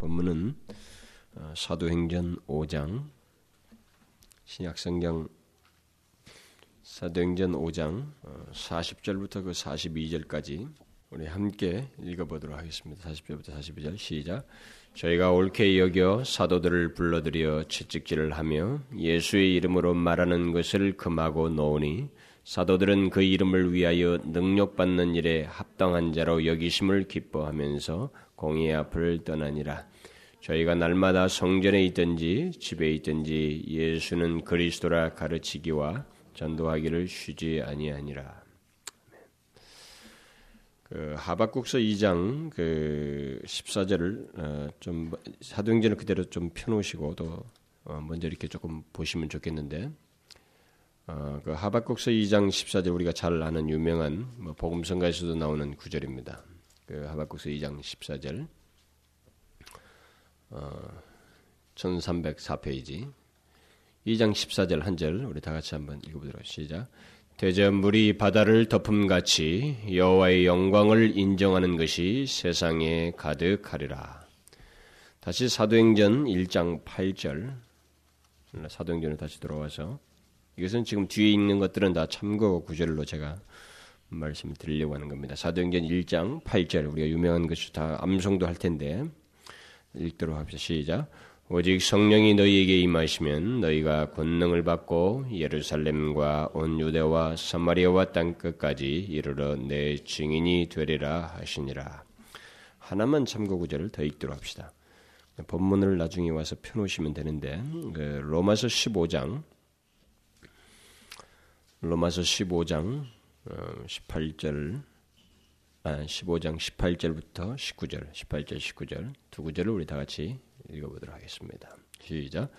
본문은 어, 사도행전 5장 신약성경 사도행전 5장 40절부터 어, 그 42절까지 우리 함께 읽어보도록 하겠습니다. 40절부터 42절 시작. 저희가 옳게 여겨 사도들을 불러들여 채찍질을 하며 예수의 이름으로 말하는 것을 금하고 놓으니 사도들은 그 이름을 위하여 능력받는 일에 합당한 자로 여기심을 기뻐하면서 공의 앞을 떠나니라. 저희가 날마다 성전에 있든지 집에 있든지 예수는 그리스도라 가르치기와 전도하기를 쉬지 아니하니라. 그 하박국서 2장 그 14절을 어, 좀 사도행전을 그대로 좀 펴놓으시고 또 어, 먼저 이렇게 조금 보시면 좋겠는데 어, 그 하박국서 2장 14절 우리가 잘 아는 유명한 뭐 복음성가에서도 나오는 구절입니다. 그 하박국서 2장 14절 어, 1304페이지 2장 14절 한 절 우리 다 같이 한번 읽어보도록 시작. 대저 물이 바다를 덮음같이 여호와의 영광을 인정하는 것이 세상에 가득하리라. 다시 사도행전 1장 8절 사도행전을 다시 들어와서 이것은 지금 뒤에 있는 것들은 다 참고 구절로 제가 말씀을 드리려고 하는 겁니다. 사도행전 1장 8절 우리가 유명한 것이 다 암송도 할 텐데 읽도록 합시다. 시작. 오직 성령이 너희에게 임하시면 너희가 권능을 받고 예루살렘과 온 유대와 사마리아와 땅 끝까지 이르러 내 증인이 되리라 하시니라. 하나만 참고 구절을 더 읽도록 합시다. 본문을 나중에 와서 펴놓으시면 되는데 그 로마서 15장 로마서 15장 18절 어, 아, 15장 18절부터 19절, 18절, 19절 두 구절을 우리 다 같이 읽어보도록 하겠습니다. 시작.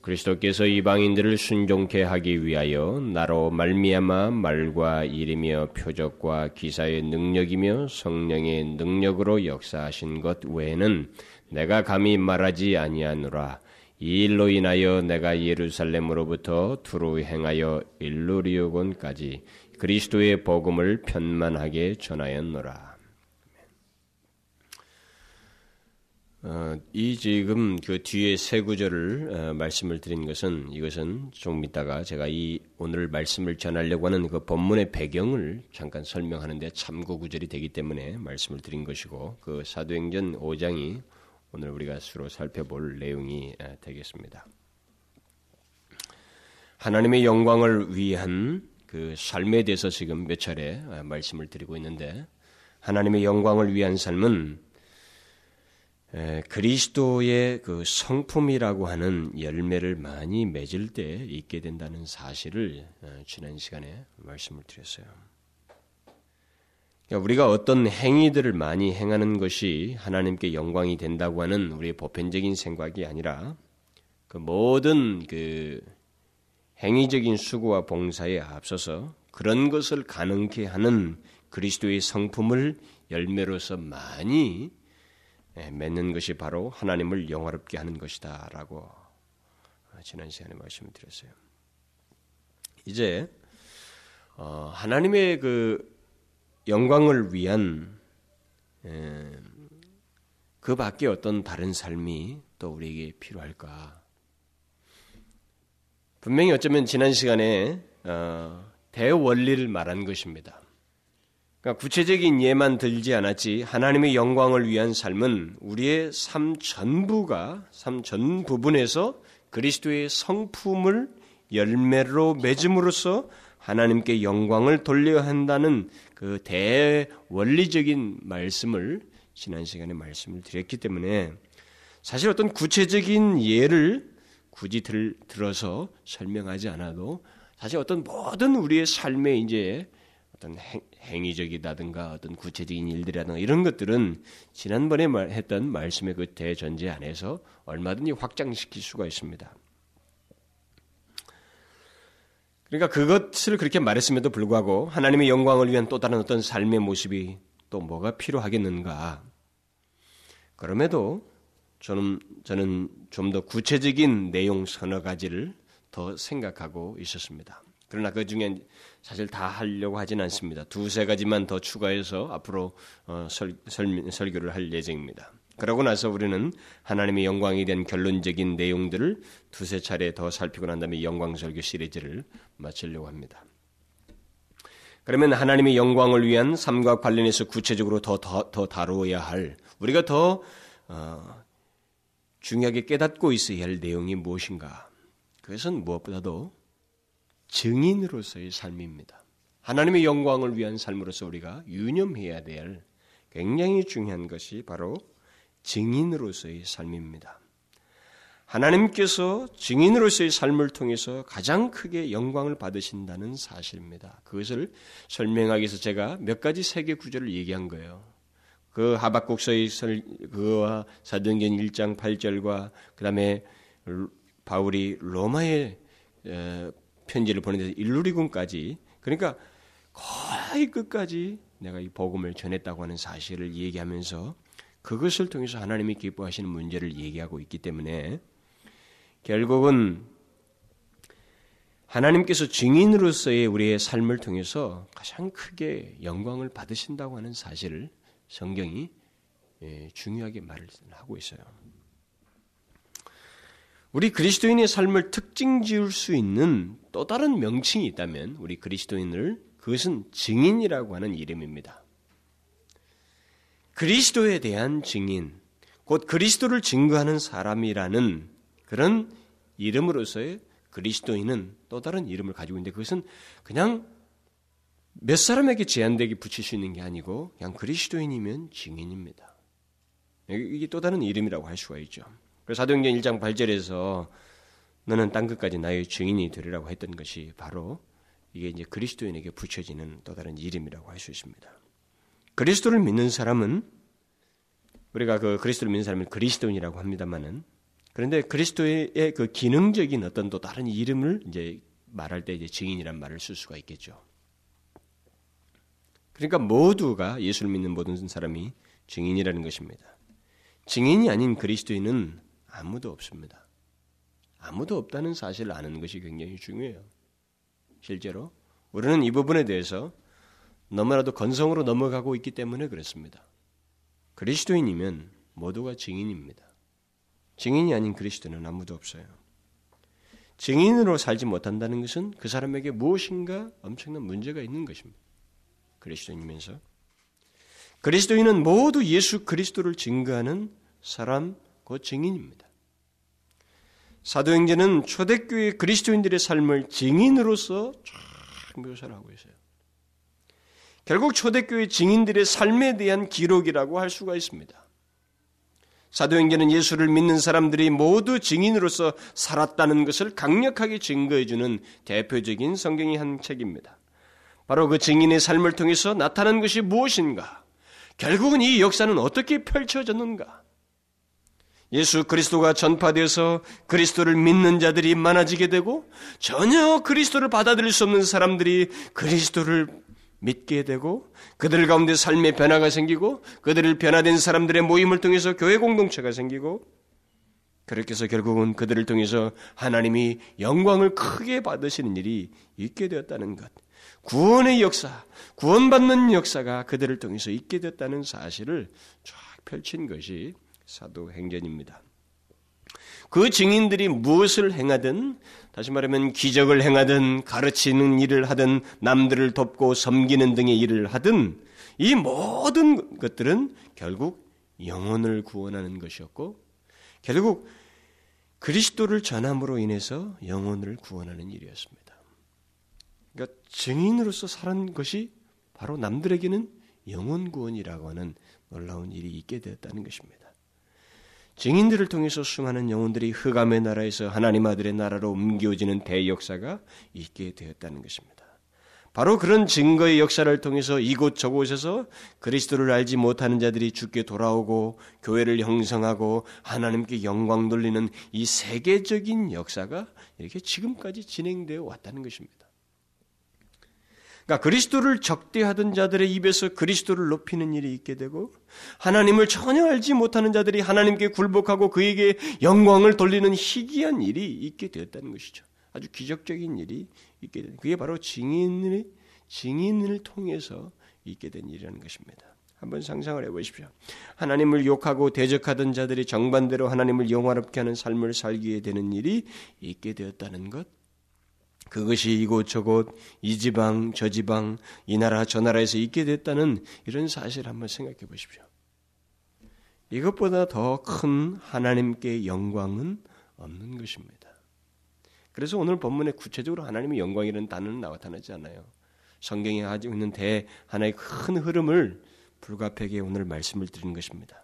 그리스도께서 이방인들을 순종케 하기 위하여 나로 말미암아 말과 일이며 표적과 기사의 능력이며 성령의 능력으로 역사하신 것 외에는 내가 감히 말하지 아니하노라. 이 일로 인하여 내가 예루살렘으로부터 두루 행하여 일루리오곤까지 그리스도의 복음을 편만하게 전하였노라. 어, 이 지금 그 뒤에 세 구절을 어, 말씀을 드린 것은 이것은 좀 이따가 제가 이 오늘 말씀을 전하려고 하는 그 본문의 배경을 잠깐 설명하는데 참고 구절이 되기 때문에 말씀을 드린 것이고 그 사도행전 5장이 오늘 우리가 수로 살펴볼 내용이 되겠습니다. 하나님의 영광을 위한 그 삶에 대해서 지금 몇 차례 말씀을 드리고 있는데 하나님의 영광을 위한 삶은 그리스도의 그 성품이라고 하는 열매를 많이 맺을 때 있게 된다는 사실을 지난 시간에 말씀을 드렸어요. 그러니까 우리가 어떤 행위들을 많이 행하는 것이 하나님께 영광이 된다고 하는 우리의 보편적인 생각이 아니라 그 모든 그 행위적인 수고와 봉사에 앞서서 그런 것을 가능케 하는 그리스도의 성품을 열매로서 많이 예, 맺는 것이 바로 하나님을 영화롭게 하는 것이다라고 지난 시간에 말씀을 드렸어요. 이제 어, 하나님의 그 영광을 위한 그 밖에 어떤 다른 삶이 또 우리에게 필요할까? 분명히 어쩌면 지난 시간에 어, 대원리를 말한 것입니다. 그러니까 구체적인 예만 들지 않았지 하나님의 영광을 위한 삶은 우리의 삶 전부가 삶 전 부분에서 그리스도의 성품을 열매로 맺음으로써 하나님께 영광을 돌려야 한다는 그 대원리적인 말씀을 지난 시간에 말씀을 드렸기 때문에 사실 어떤 구체적인 예를 굳이 들, 들어서 설명하지 않아도 사실 어떤 모든 우리의 삶의 이제 어떤 행, 위적이라든가 어떤 구체적인 일들이라든가 이런 것들은 지난번에 말, 했던 말씀의 그 대전제 안에서 얼마든지 확장시킬 수가 있습니다. 그러니까 그것을 그렇게 말했음에도 불구하고 하나님의 영광을 위한 또 다른 어떤 삶의 모습이 또 뭐가 필요하겠는가. 그럼에도 저는, 저는 좀 더 구체적인 내용 서너 가지를 더 생각하고 있었습니다. 그러나 그 중에 사실 다 하려고 하진 않습니다. 두세 가지만 더 추가해서 앞으로 어, 설, 설, 설교를 할 예정입니다. 그러고 나서 우리는 하나님의 영광에 대한 결론적인 내용들을 두세 차례 더 살피고 난 다음에 영광설교 시리즈를 마치려고 합니다. 그러면 하나님의 영광을 위한 삶과 관련해서 구체적으로 더, 더, 더 다루어야 할, 우리가 더, 어, 중요하게 깨닫고 있어야 할 내용이 무엇인가? 그것은 무엇보다도 증인으로서의 삶입니다. 하나님의 영광을 위한 삶으로서 우리가 유념해야 될 굉장히 중요한 것이 바로 증인으로서의 삶입니다. 하나님께서 증인으로서의 삶을 통해서 가장 크게 영광을 받으신다는 사실입니다. 그것을 설명하기 위해서 제가 몇 가지 세계 구절을 얘기한 거예요. 그 하박국서의 그와 사도행전 1장 8절과 그다음에 바울이 로마에 편지를 보내서 일루리군까지 그러니까 거의 끝까지 내가 이 복음을 전했다고 하는 사실을 얘기하면서 그것을 통해서 하나님이 기뻐하시는 문제를 얘기하고 있기 때문에 결국은 하나님께서 증인으로서의 우리의 삶을 통해서 가장 크게 영광을 받으신다고 하는 사실을 성경이 예, 중요하게 말을 하고 있어요. 우리 그리스도인의 삶을 특징 지을 수 있는 또 다른 명칭이 있다면 우리 그리스도인을 그것은 증인이라고 하는 이름입니다. 그리스도에 대한 증인, 곧 그리스도를 증거하는 사람이라는 그런 이름으로서의 그리스도인은 또 다른 이름을 가지고 있는데 그것은 그냥 몇 사람에게 제한되게 붙일 수 있는 게 아니고 그냥 그리스도인이면 증인입니다. 이게 또 다른 이름이라고 할 수가 있죠. 그래서 사도행전 1장 8절에서 너는 땅 끝까지 나의 증인이 되리라고 했던 것이 바로 이게 이제 그리스도인에게 붙여지는 또 다른 이름이라고 할 수 있습니다. 그리스도를 믿는 사람은 우리가 그 그리스도를 믿는 사람은 그리스도인이라고 합니다만은 그런데 그리스도의 그 기능적인 어떤 또 다른 이름을 이제 말할 때 이제 증인이란 말을 쓸 수가 있겠죠. 그러니까 모두가 예수를 믿는 모든 사람이 증인이라는 것입니다. 증인이 아닌 그리스도인은 아무도 없습니다. 아무도 없다는 사실을 아는 것이 굉장히 중요해요. 실제로 우리는 이 부분에 대해서 너무나도 건성으로 넘어가고 있기 때문에 그렇습니다. 그리스도인이면 모두가 증인입니다. 증인이 아닌 그리스도는 아무도 없어요. 증인으로 살지 못한다는 것은 그 사람에게 무엇인가 엄청난 문제가 있는 것입니다. 그리스도인이면서 그리스도인은 모두 예수 그리스도를 증거하는 사람, 그 증인입니다. 사도행전은 초대교회 그리스도인들의 삶을 증인으로서 쫙 묘사를 하고 있어요. 결국 초대교회 증인들의 삶에 대한 기록이라고 할 수가 있습니다. 사도행전은 예수를 믿는 사람들이 모두 증인으로서 살았다는 것을 강력하게 증거해주는 대표적인 성경의 한 책입니다. 바로 그 증인의 삶을 통해서 나타난 것이 무엇인가? 결국은 이 역사는 어떻게 펼쳐졌는가? 예수 그리스도가 전파되어서 그리스도를 믿는 자들이 많아지게 되고 전혀 그리스도를 받아들일 수 없는 사람들이 그리스도를 믿게 되고 그들 가운데 삶의 변화가 생기고 그들을 변화된 사람들의 모임을 통해서 교회 공동체가 생기고 그렇게 해서 결국은 그들을 통해서 하나님이 영광을 크게 받으시는 일이 있게 되었다는 것. 구원의 역사, 구원받는 역사가 그들을 통해서 있게 됐다는 사실을 쫙 펼친 것이 사도행전입니다. 그 증인들이 무엇을 행하든 다시 말하면 기적을 행하든 가르치는 일을 하든 남들을 돕고 섬기는 등의 일을 하든 이 모든 것들은 결국 영혼을 구원하는 것이었고 결국 그리스도를 전함으로 인해서 영혼을 구원하는 일이었습니다. 그러니까 증인으로서 살은 것이 바로 남들에게는 영혼 구원이라고 하는 놀라운 일이 있게 되었다는 것입니다. 증인들을 통해서 수많은 영혼들이 흑암의 나라에서 하나님 아들의 나라로 옮겨지는 대역사가 있게 되었다는 것입니다. 바로 그런 증거의 역사를 통해서 이곳 저곳에서 그리스도를 알지 못하는 자들이 죽게 돌아오고 교회를 형성하고 하나님께 영광 돌리는 이 세계적인 역사가 이렇게 지금까지 진행되어 왔다는 것입니다. 그러니까 그리스도를 적대하던 자들의 입에서 그리스도를 높이는 일이 있게 되고 하나님을 전혀 알지 못하는 자들이 하나님께 굴복하고 그에게 영광을 돌리는 희귀한 일이 있게 되었다는 것이죠. 아주 기적적인 일이 있게 된 그게 바로 증인을 증인을 통해서 있게 된 일이라는 것입니다. 한번 상상을 해보십시오. 하나님을 욕하고 대적하던 자들이 정반대로 하나님을 영화롭게 하는 삶을 살게 되는 일이 있게 되었다는 것. 그것이 이곳저곳 이 지방 저 지방 이 나라 저 나라에서 있게 됐다는 이런 사실 한번 생각해 보십시오. 이것보다 더 큰 하나님께 영광은 없는 것입니다. 그래서 오늘 본문에 구체적으로 하나님의 영광이라는 단어는 나타나지 않아요. 성경에 가지고 있는 대 하나의 큰 흐름을 불가피하게 오늘 말씀을 드리는 것입니다.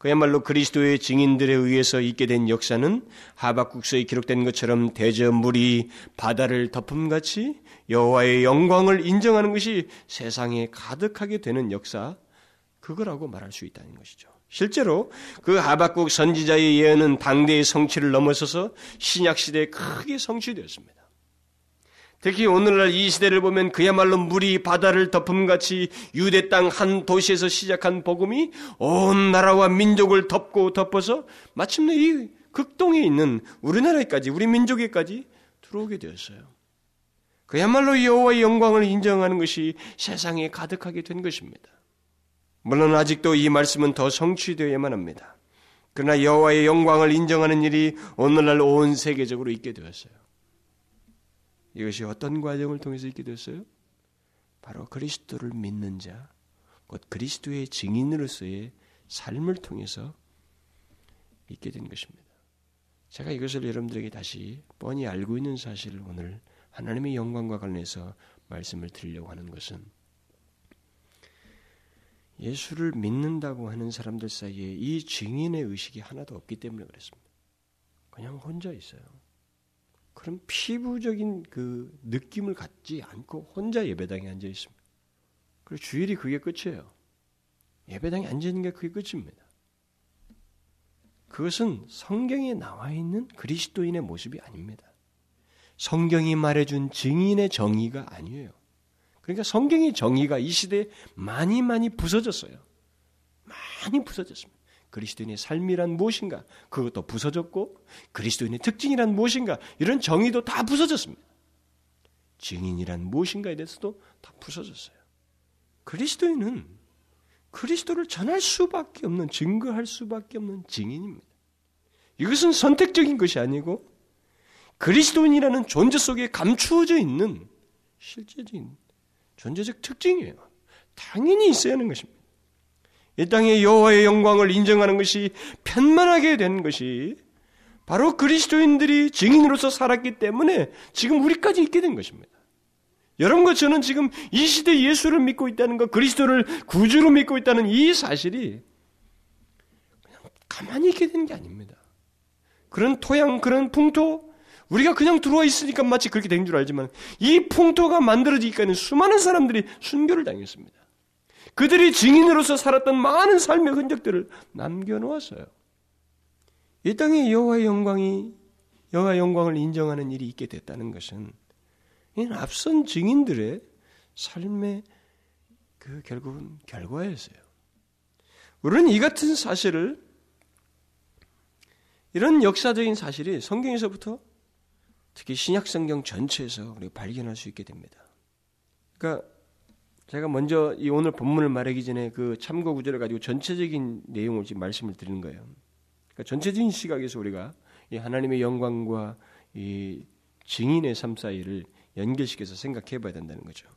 그야말로 그리스도의 증인들에 의해서 있게 된 역사는 하박국서에 기록된 것처럼 대저 물이 바다를 덮음같이 여호와의 영광을 인정하는 것이 세상에 가득하게 되는 역사 그거라고 말할 수 있다는 것이죠. 실제로 그 하박국 선지자의 예언은 당대의 성취를 넘어서서 신약 시대에 크게 성취되었습니다. 특히 오늘날 이 시대를 보면 그야말로 물이 바다를 덮음같이 유대 땅 한 도시에서 시작한 복음이 온 나라와 민족을 덮고 덮어서 마침내 이 극동에 있는 우리나라에까지 우리 민족에까지 들어오게 되었어요. 그야말로 여호와의 영광을 인정하는 것이 세상에 가득하게 된 것입니다. 물론 아직도 이 말씀은 더 성취되어야만 합니다. 그러나 여호와의 영광을 인정하는 일이 오늘날 온 세계적으로 있게 되었어요. 이것이 어떤 과정을 통해서 있게 됐어요? 바로 그리스도를 믿는 자, 곧 그리스도의 증인으로서의 삶을 통해서 있게 된 것입니다. 제가 이것을 여러분들에게 다시 뻔히 알고 있는 사실을 오늘 하나님의 영광과 관련해서 말씀을 드리려고 하는 것은 예수를 믿는다고 하는 사람들 사이에 이 증인의 의식이 하나도 없기 때문에 그랬습니다. 그냥 혼자 있어요. 그런 피부적인 그 느낌을 갖지 않고 혼자 예배당에 앉아 있습니다. 그리고 주일이 그게 끝이에요. 예배당에 앉아 있는 게 그게 끝입니다. 그것은 성경에 나와 있는 그리스도인의 모습이 아닙니다. 성경이 말해준 증인의 정의가 아니에요. 그러니까 성경의 정의가 이 시대에 많이 많이 부서졌어요. 많이 부서졌습니다. 그리스도인의 삶이란 무엇인가? 그것도 부서졌고 그리스도인의 특징이란 무엇인가? 이런 정의도 다 부서졌습니다. 증인이란 무엇인가에 대해서도 다 부서졌어요. 그리스도인은 그리스도를 전할 수밖에 없는 증거할 수밖에 없는 증인입니다. 이것은 선택적인 것이 아니고 그리스도인이라는 존재 속에 감추어져 있는 실제적인 존재적 특징이에요. 당연히 있어야 하는 것입니다. 이 땅에 여호와의 영광을 인정하는 것이 편만하게 된 것이 바로 그리스도인들이 증인으로서 살았기 때문에 지금 우리까지 있게 된 것입니다. 여러분과 저는 지금 이 시대 예수를 믿고 있다는 것, 그리스도를 구주로 믿고 있다는 이 사실이 그냥 가만히 있게 된 게 아닙니다. 그런 토양, 그런 풍토, 우리가 그냥 들어와 있으니까 마치 그렇게 된 줄 알지만 이 풍토가 만들어지기까지는 수많은 사람들이 순교를 당했습니다. 그들이 증인으로서 살았던 많은 삶의 흔적들을 남겨놓았어요. 이 땅에 여호와의 영광이 여호와의 영광을 인정하는 일이 있게 됐다는 것은 이는 앞선 증인들의 삶의 그 결국은 결과였어요. 우리는 이 같은 사실을 이런 역사적인 사실이 성경에서부터 특히 신약 성경 전체에서 우리가 발견할 수 있게 됩니다. 그러니까 제가 먼저 이 오늘 본문을 말하기 전에 그 참고 구절을 가지고 전체적인 내용을 지금 말씀을 드리는 거예요. 그러니까 전체적인 시각에서 우리가 이 하나님의 영광과 이 증인의 삶 사이를 연결시켜서 생각해 봐야 된다는 거죠.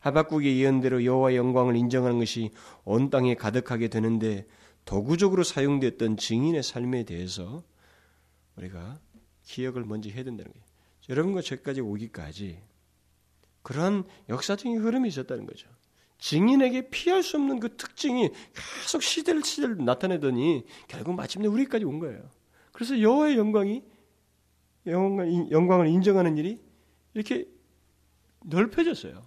하박국의 예언대로 여호와의 영광을 인정하는 것이 온 땅에 가득하게 되는데 도구적으로 사용됐던 증인의 삶에 대해서 우리가 기억을 먼저 해야 된다는 거예요. 여러분과 저까지 오기까지 그러한 역사적인 흐름이 있었다는 거죠. 증인에게 피할 수 없는 그 특징이 계속 시대를 시대를 나타내더니 결국 마침내 우리까지 온 거예요. 그래서 여호와의 영광이 영광을 인정하는 일이 이렇게 넓혀졌어요.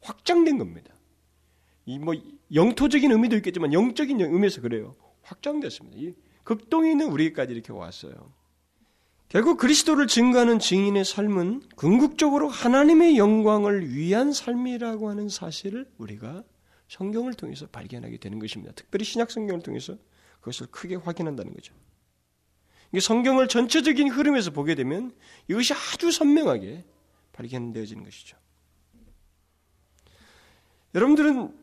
확장된 겁니다. 이 뭐 영토적인 의미도 있겠지만 영적인 의미에서 그래요. 확장됐습니다. 이 극동에 있는 우리까지 이렇게 왔어요. 결국 그리스도를 증거하는 증인의 삶은 궁극적으로 하나님의 영광을 위한 삶이라고 하는 사실을 우리가 성경을 통해서 발견하게 되는 것입니다. 특별히 신약 성경을 통해서 그것을 크게 확인한다는 거죠. 이게 성경을 전체적인 흐름에서 보게 되면 이것이 아주 선명하게 발견되어지는 것이죠. 여러분들은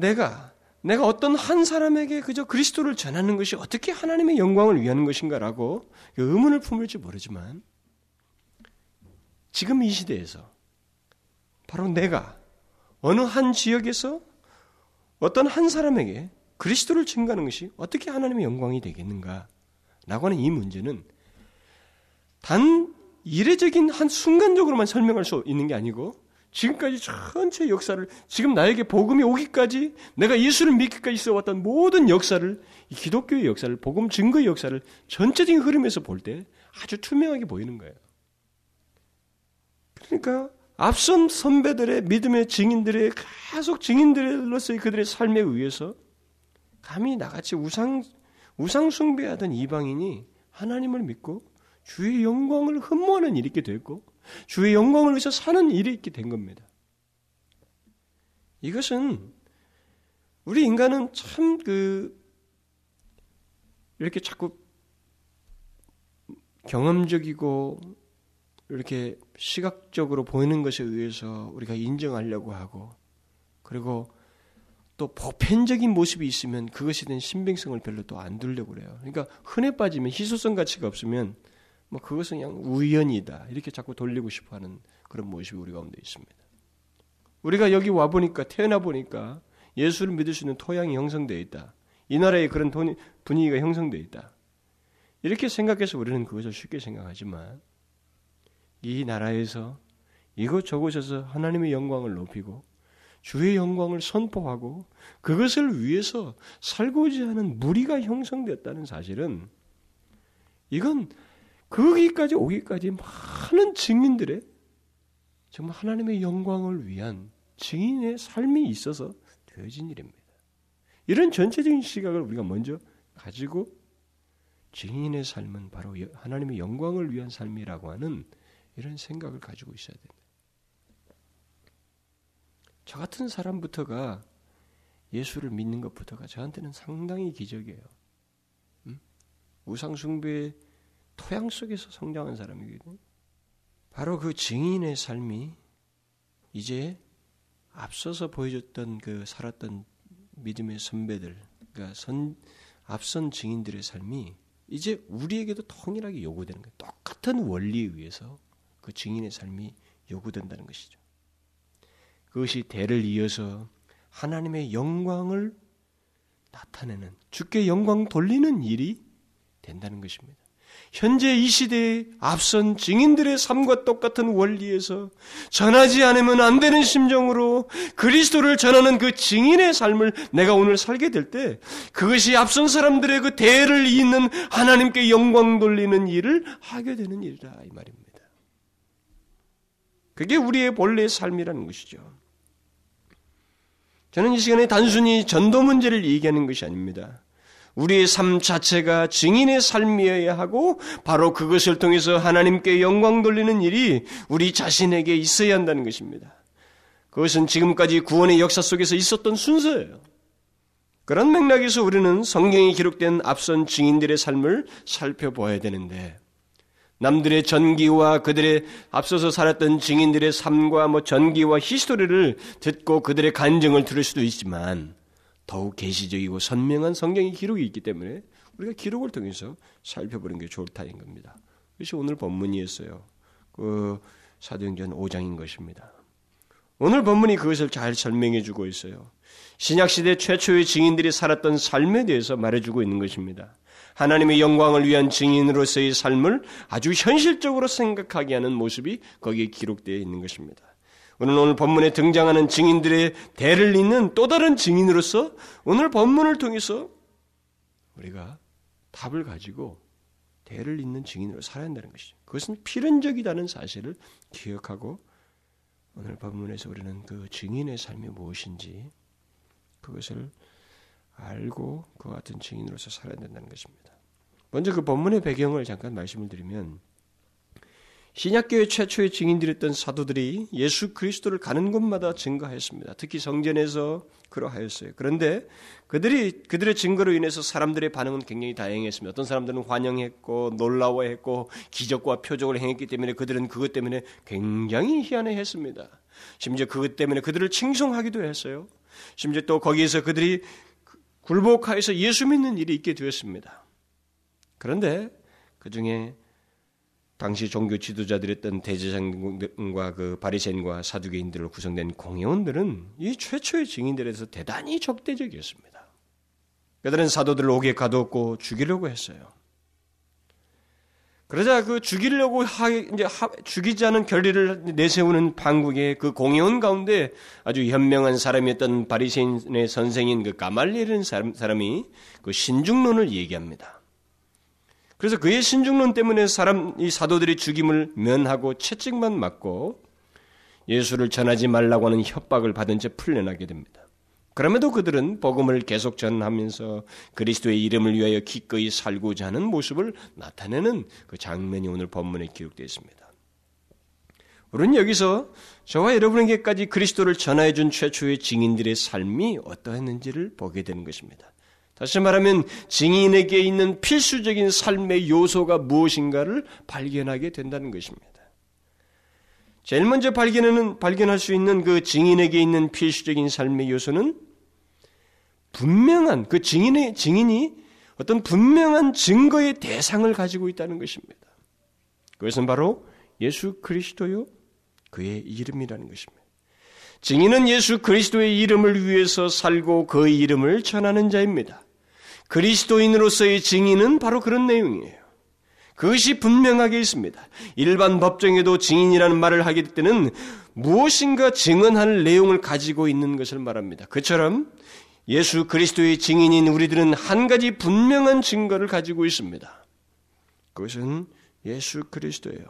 내가 내가 어떤 한 사람에게 그저 그리스도를 전하는 것이 어떻게 하나님의 영광을 위하는 것인가라고 그 의문을 품을지 모르지만 지금 이 시대에서 바로 내가 어느 한 지역에서 어떤 한 사람에게 그리스도를 증가하는 것이 어떻게 하나님의 영광이 되겠는가? 라고 하는 이 문제는 단 이례적인 한 순간적으로만 설명할 수 있는 게 아니고 지금까지 전체 역사를 지금 나에게 복음이 오기까지 내가 예수를 믿기까지 있어왔던 모든 역사를 이 기독교의 역사를 복음 증거의 역사를 전체적인 흐름에서 볼 때 아주 투명하게 보이는 거예요. 그러니까 앞선 선배들의 믿음의 증인들의 계속 증인들로서의 그들의 삶에 의해서 감히 나같이 우상 우상 숭배하던 이방인이 하나님을 믿고 주의 영광을 흠모하는 일이 있게 됐고 주의 영광을 위해서 사는 일이 있게 된 겁니다. 이것은 우리 인간은 참 그 이렇게 자꾸 경험적이고 이렇게 시각적으로 보이는 것에 의해서 우리가 인정하려고 하고 그리고 또 보편적인 모습이 있으면 그것에 대한 신빙성을 별로 또 안 두려고 그래요. 그러니까 흔해 빠지면 희소성 가치가 없으면 뭐 그것은 그냥 우연이다. 이렇게 자꾸 돌리고 싶어 하는 그런 모습이 우리 가운데 있습니다. 우리가 여기 와 보니까 태어나 보니까 예수를 믿을 수 있는 토양이 형성되어 있다. 이 나라에 그런 분위기가 형성되어 있다. 이렇게 생각해서 우리는 그것을 쉽게 생각하지만 이 나라에서 이곳저곳에서 하나님의 영광을 높이고 주의 영광을 선포하고 그것을 위해서 살고자 하는 무리가 형성되었다는 사실은 이건 거기까지 오기까지 많은 증인들의 정말 하나님의 영광을 위한 증인의 삶이 있어서 되어진 일입니다. 이런 전체적인 시각을 우리가 먼저 가지고 증인의 삶은 바로 하나님의 영광을 위한 삶이라고 하는 이런 생각을 가지고 있어야 됩니다. 저 같은 사람부터가 예수를 믿는 것부터가 저한테는 상당히 기적이에요. 음? 우상숭배의 토양 속에서 성장한 사람이거든요. 바로 그 증인의 삶이 이제 앞서서 보여줬던 그 살았던 믿음의 선배들, 그러니까 선, 앞선 증인들의 삶이 이제 우리에게도 통일하게 요구되는 거예요. 똑같은 원리에 의해서 그 증인의 삶이 요구된다는 것이죠. 그것이 대를 이어서 하나님의 영광을 나타내는 주께 영광 돌리는 일이 된다는 것입니다. 현재 이 시대의 앞선 증인들의 삶과 똑같은 원리에서 전하지 않으면 안 되는 심정으로 그리스도를 전하는 그 증인의 삶을 내가 오늘 살게 될 때 그것이 앞선 사람들의 그 대를 잇는 하나님께 영광 돌리는 일을 하게 되는 일이다 이 말입니다. 그게 우리의 본래의 삶이라는 것이죠. 저는 이 시간에 단순히 전도 문제를 얘기하는 것이 아닙니다. 우리의 삶 자체가 증인의 삶이어야 하고 바로 그것을 통해서 하나님께 영광 돌리는 일이 우리 자신에게 있어야 한다는 것입니다. 그것은 지금까지 구원의 역사 속에서 있었던 순서예요. 그런 맥락에서 우리는 성경에 기록된 앞선 증인들의 삶을 살펴보아야 되는데 남들의 전기와 그들의 앞서서 살았던 증인들의 삶과 뭐 전기와 히스토리를 듣고 그들의 간증을 들을 수도 있지만 더욱 계시적이고 선명한 성경의 기록이 있기 때문에 우리가 기록을 통해서 살펴보는 게 좋다는 겁니다. 그것이 오늘 본문이었어요. 그 사도행전 5장인 것입니다. 오늘 본문이 그것을 잘 설명해 주고 있어요. 신약 시대 최초의 증인들이 살았던 삶에 대해서 말해 주고 있는 것입니다. 하나님의 영광을 위한 증인으로서의 삶을 아주 현실적으로 생각하게 하는 모습이 거기에 기록되어 있는 것입니다. 오늘 오늘 본문에 등장하는 증인들의 대를 잇는 또 다른 증인으로서 오늘 본문을 통해서 우리가 답을 가지고 대를 잇는 증인으로 살아야 한다는 것이죠. 그것은 필연적이라는 사실을 기억하고 오늘 본문에서 우리는 그 증인의 삶이 무엇인지 그것을 알고 그 같은 증인으로서 살아야 된다는 것입니다. 먼저 그 본문의 배경을 잠깐 말씀을 드리면 신약교회 최초의 증인들이었던 사도들이 예수 그리스도를 가는 곳마다 증거하였습니다. 특히 성전에서 그러하였어요. 그런데 그들이 그들의 증거로 인해서 사람들의 반응은 굉장히 다양했습니다. 어떤 사람들은 환영했고 놀라워했고 기적과 표적을 행했기 때문에 그들은 그것 때문에 굉장히 희한해했습니다. 심지어 그것 때문에 그들을 칭송하기도 했어요. 심지어 또 거기에서 그들이 굴복하여서 예수 믿는 일이 있게 되었습니다. 그런데 그 중에 당시 종교 지도자들이었던 대제사장과 그 바리새인과 사두개인들로 구성된 공회원들은 이 최초의 증인들에서 대단히 적대적이었습니다. 그들은 사도들을 옥에 가두었고 죽이려고 했어요. 그러자 그 죽이려고 하, 이제 하, 죽이지 않은 결의를 내세우는 방국의 그 공회원 가운데 아주 현명한 사람이었던 바리새인의 선생인 그 가말리라는 사람, 사람이 그 신중론을 얘기합니다. 그래서 그의 신중론 때문에 사람 이 사도들이 죽임을 면하고 채찍만 맞고 예수를 전하지 말라고 하는 협박을 받은 채 풀려나게 됩니다. 그럼에도 그들은 복음을 계속 전하면서 그리스도의 이름을 위하여 기꺼이 살고자 하는 모습을 나타내는 그 장면이 오늘 본문에 기록되어 있습니다. 우리는 여기서 저와 여러분에게까지 그리스도를 전하여 준 최초의 증인들의 삶이 어떠했는지를 보게 되는 것입니다. 다시 말하면 증인에게 있는 필수적인 삶의 요소가 무엇인가를 발견하게 된다는 것입니다. 제일 먼저 발견하는, 발견할 수 있는 그 증인에게 있는 필수적인 삶의 요소는 분명한, 그 증인의, 증인이 어떤 분명한 증거의 대상을 가지고 있다는 것입니다. 그것은 바로 예수 그리스도요, 그의 이름이라는 것입니다. 증인은 예수 그리스도의 이름을 위해서 살고 그 이름을 전하는 자입니다. 그리스도인으로서의 증인은 바로 그런 내용이에요. 그것이 분명하게 있습니다. 일반 법정에도 증인이라는 말을 하게 될 때는 무엇인가 증언할 내용을 가지고 있는 것을 말합니다. 그처럼 예수 그리스도의 증인인 우리들은 한 가지 분명한 증거를 가지고 있습니다. 그것은 예수 그리스도예요.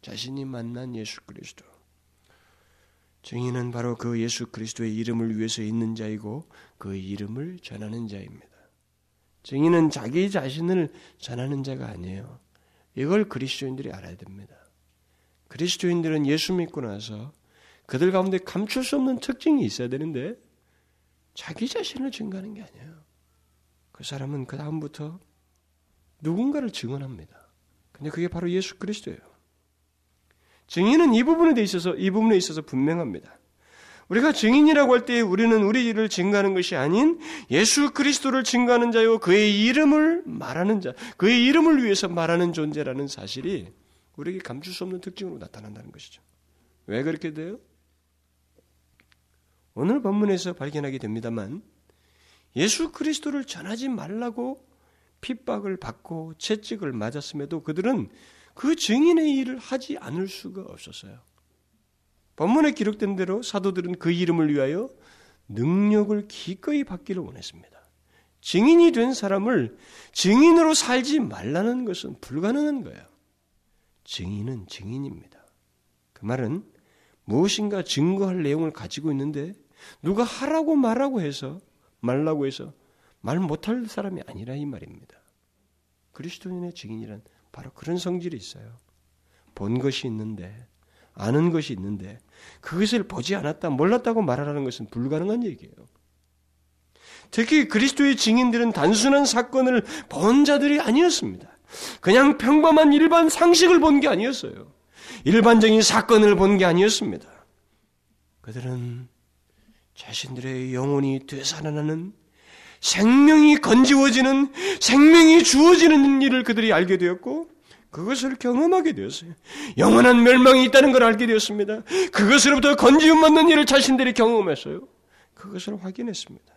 자신이 만난 예수 그리스도. 증인은 바로 그 예수 그리스도의 이름을 위해서 있는 자이고 그 이름을 전하는 자입니다. 증인은 자기 자신을 전하는 자가 아니에요. 이걸 그리스도인들이 알아야 됩니다. 그리스도인들은 예수 믿고 나서 그들 가운데 감출 수 없는 특징이 있어야 되는데 자기 자신을 증거하는 게 아니에요. 그 사람은 그 다음부터 누군가를 증언합니다. 근데 그게 바로 예수 그리스도예요. 증인은 이 부분에 있어서 이 부분에 있어서 분명합니다. 우리가 증인이라고 할 때 우리는 우리를 증가하는 것이 아닌 예수 그리스도를 증가하는 자요 그의 이름을 말하는 자, 그의 이름을 위해서 말하는 존재라는 사실이 우리에게 감출 수 없는 특징으로 나타난다는 것이죠. 왜 그렇게 돼요? 오늘 본문에서 발견하게 됩니다만 예수 그리스도를 전하지 말라고 핍박을 받고 채찍을 맞았음에도 그들은 그 증인의 일을 하지 않을 수가 없었어요. 본문에 기록된 대로 사도들은 그 이름을 위하여 능력을 기꺼이 받기를 원했습니다. 증인이 된 사람을 증인으로 살지 말라는 것은 불가능한 거예요. 증인은 증인입니다. 그 말은 무엇인가 증거할 내용을 가지고 있는데 누가 하라고 말하고 해서 말라고 해서 말 못할 사람이 아니라 이 말입니다. 그리스도인의 증인이란 바로 그런 성질이 있어요. 본 것이 있는데 아는 것이 있는데 그것을 보지 않았다, 몰랐다고 말하라는 것은 불가능한 얘기예요. 특히 그리스도의 증인들은 단순한 사건을 본 자들이 아니었습니다. 그냥 평범한 일반 상식을 본 게 아니었어요. 일반적인 사건을 본 게 아니었습니다. 그들은 자신들의 영혼이 되살아나는 생명이 건지워지는 생명이 주어지는 일을 그들이 알게 되었고 그것을 경험하게 되었어요. 영원한 멸망이 있다는 걸 알게 되었습니다. 그것으로부터 건지움 받는 일을 자신들이 경험했어요. 그것을 확인했습니다.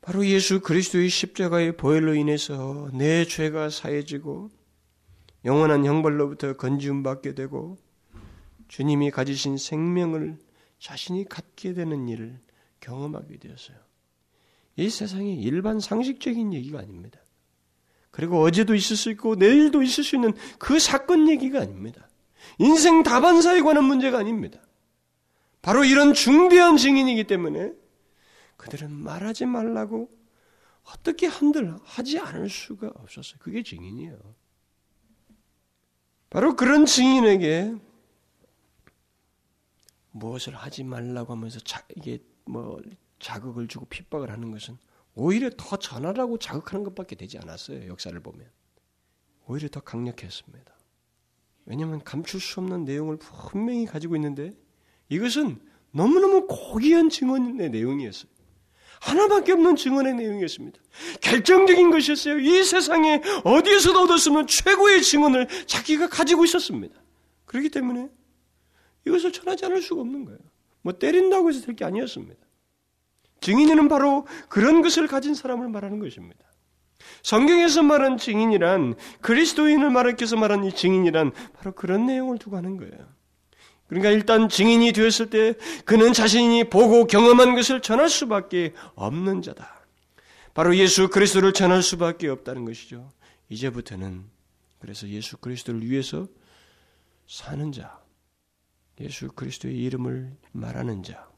바로 예수 그리스도의 십자가의 보혈로 인해서 내 죄가 사해지고 영원한 형벌로부터 건지움 받게 되고 주님이 가지신 생명을 자신이 갖게 되는 일을 경험하게 되었어요. 이 세상이 일반 상식적인 얘기가 아닙니다. 그리고 어제도 있을 수 있고 내일도 있을 수 있는 그 사건 얘기가 아닙니다. 인생 다반사에 관한 문제가 아닙니다. 바로 이런 중대한 증인이기 때문에 그들은 말하지 말라고 어떻게 한들 하지 않을 수가 없었어요. 그게 증인이에요. 바로 그런 증인에게 무엇을 하지 말라고 하면서 자, 이게 뭐 자극을 주고 핍박을 하는 것은 오히려 더 전하라고 자극하는 것밖에 되지 않았어요. 역사를 보면. 오히려 더 강력했습니다. 왜냐하면 감출 수 없는 내용을 분명히 가지고 있는데 이것은 너무너무 고귀한 증언의 내용이었어요. 하나밖에 없는 증언의 내용이었습니다. 결정적인 것이었어요. 이 세상에 어디에서도 없는 최고의 증언을 자기가 가지고 있었습니다. 그렇기 때문에 이것을 전하지 않을 수가 없는 거예요. 뭐 때린다고 해서 될 게 아니었습니다. 증인은 바로 그런 것을 가진 사람을 말하는 것입니다. 성경에서 말한 증인이란 그리스도인을 말하기서 말한 이 증인이란 바로 그런 내용을 두고 하는 거예요. 그러니까 일단 증인이 되었을 때 그는 자신이 보고 경험한 것을 전할 수밖에 없는 자다. 바로 예수 그리스도를 전할 수밖에 없다는 것이죠. 이제부터는 그래서 예수 그리스도를 위해서 사는 자, 예수 그리스도의 이름을 말하는 자,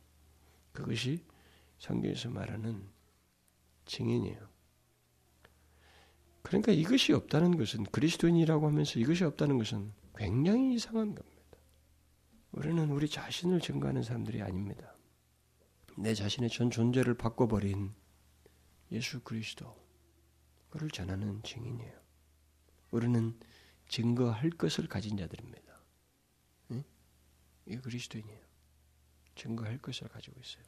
그것이 성경에서 말하는 증인이에요. 그러니까 이것이 없다는 것은 그리스도인이라고 하면서 이것이 없다는 것은 굉장히 이상한 겁니다. 우리는 우리 자신을 증거하는 사람들이 아닙니다. 내 자신의 전 존재를 바꿔버린 예수 그리스도, 그를 전하는 증인이에요. 우리는 증거할 것을 가진 자들입니다. 응? 이 그리스도인이에요. 증거할 것을 가지고 있어요.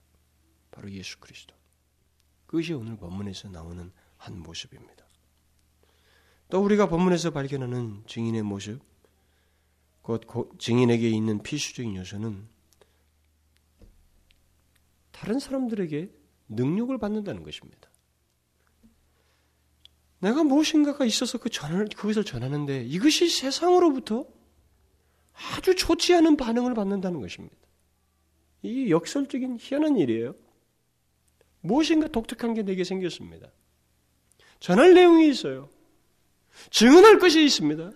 바로 예수 그리스도. 그것이 오늘 본문에서 나오는 한 모습입니다. 또 우리가 본문에서 발견하는 증인의 모습, 곧 증인에게 있는 필수적인 요소는 다른 사람들에게 능력을 받는다는 것입니다. 내가 무엇인가가 있어서 그 전을, 그것을 전하는데 이것이 세상으로부터 아주 좋지 않은 반응을 받는다는 것입니다. 이 역설적인 희한한 일이에요. 무엇인가 독특한 게 내게 생겼습니다. 전할 내용이 있어요. 증언할 것이 있습니다.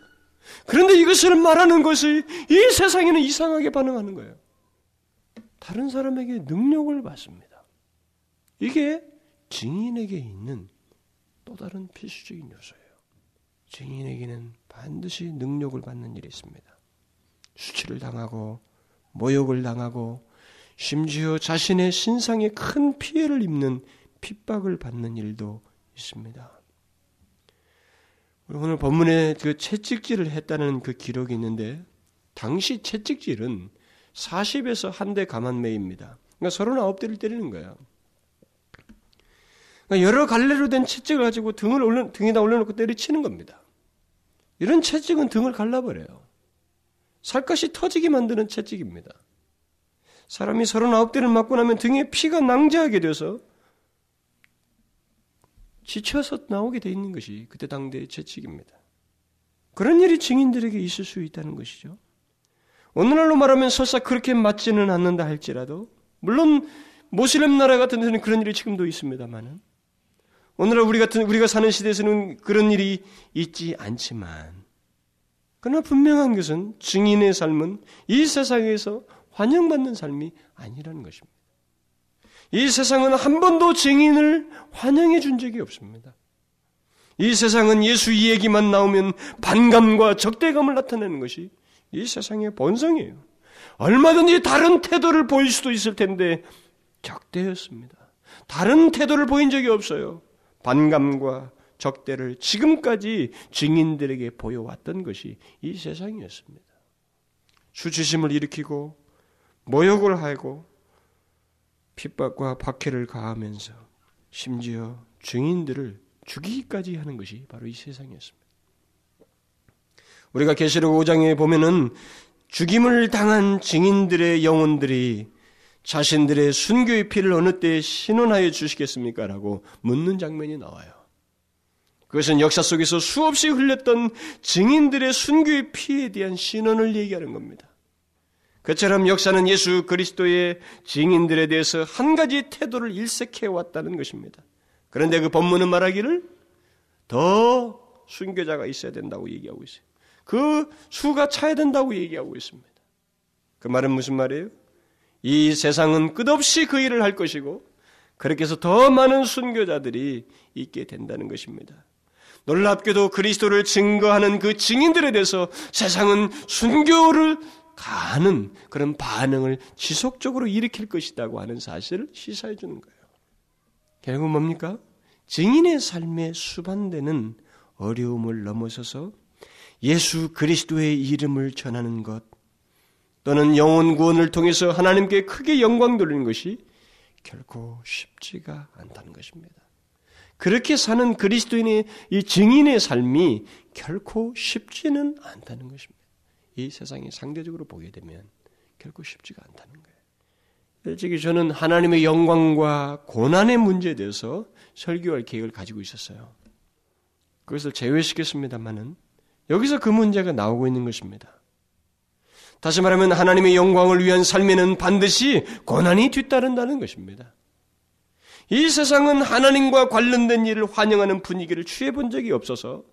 그런데 이것을 말하는 것이 이 세상에는 이상하게 반응하는 거예요. 다른 사람에게 능력을 받습니다. 이게 증인에게 있는 또 다른 필수적인 요소예요. 증인에게는 반드시 능력을 받는 일이 있습니다. 수치를 당하고 모욕을 당하고 심지어 자신의 신상에 큰 피해를 입는 핍박을 받는 일도 있습니다. 오늘 본문에 그 채찍질을 했다는 그 기록이 있는데 당시 채찍질은 40에서 한 대 가만매입니다. 그러니까 39대를 때리는 거예요. 그러니까 여러 갈래로 된 채찍을 가지고 등을 올려, 등에다 올려놓고 때리치는 겁니다. 이런 채찍은 등을 갈라버려요. 살갗이 터지게 만드는 채찍입니다. 사람이 39대를 맞고 나면 등에 피가 낭자하게 돼서 지쳐서 나오게 돼 있는 것이 그때 당대의 채찍입니다. 그런 일이 증인들에게 있을 수 있다는 것이죠. 오늘날로 말하면 설사 그렇게 맞지는 않는다 할지라도 물론 모슬렘 나라 같은 데는 그런 일이 지금도 있습니다만은 오늘날 우리 같은 우리가 사는 시대에서는 그런 일이 있지 않지만 그러나 분명한 것은 증인의 삶은 이 세상에서 환영받는 삶이 아니라는 것입니다. 이 세상은 한 번도 증인을 환영해 준 적이 없습니다. 이 세상은 예수 이 얘기만 나오면 반감과 적대감을 나타내는 것이 이 세상의 본성이에요. 얼마든지 다른 태도를 보일 수도 있을 텐데 적대였습니다. 다른 태도를 보인 적이 없어요. 반감과 적대를 지금까지 증인들에게 보여왔던 것이 이 세상이었습니다. 수치심을 일으키고 모욕을 하고 핍박과 박해를 가하면서 심지어 증인들을 죽이기까지 하는 것이 바로 이 세상이었습니다. 우리가 계시록 5장에 보면은 죽임을 당한 증인들의 영혼들이 자신들의 순교의 피를 어느 때에 신원하여 주시겠습니까? 라고 묻는 장면이 나와요. 그것은 역사 속에서 수없이 흘렸던 증인들의 순교의 피에 대한 신원을 얘기하는 겁니다. 그처럼 역사는 예수 그리스도의 증인들에 대해서 한 가지 태도를 일색해 왔다는 것입니다. 그런데 그 본문은 말하기를 더 순교자가 있어야 된다고 얘기하고 있어요. 그 수가 차야 된다고 얘기하고 있습니다. 그 말은 무슨 말이에요? 이 세상은 끝없이 그 일을 할 것이고 그렇게 해서 더 많은 순교자들이 있게 된다는 것입니다. 놀랍게도 그리스도를 증거하는 그 증인들에 대해서 세상은 순교를 가는 그런 반응을 지속적으로 일으킬 것이라고 하는 사실을 시사해 주는 거예요. 결국 뭡니까? 증인의 삶에 수반되는 어려움을 넘어서서 예수 그리스도의 이름을 전하는 것, 또는 영혼 구원을 통해서 하나님께 크게 영광 돌리는 것이 결코 쉽지가 않다는 것입니다. 그렇게 사는 그리스도인의 이 증인의 삶이 결코 쉽지는 않다는 것입니다. 이 세상이 상대적으로 보게 되면 결코 쉽지가 않다는 거예요. 솔직히 저는 하나님의 영광과 고난의 문제에 대해서 설교할 계획을 가지고 있었어요. 그것을 제외시켰습니다만은 여기서 그 문제가 나오고 있는 것입니다. 다시 말하면 하나님의 영광을 위한 삶에는 반드시 고난이 뒤따른다는 것입니다. 이 세상은 하나님과 관련된 일을 환영하는 분위기를 취해본 적이 없어서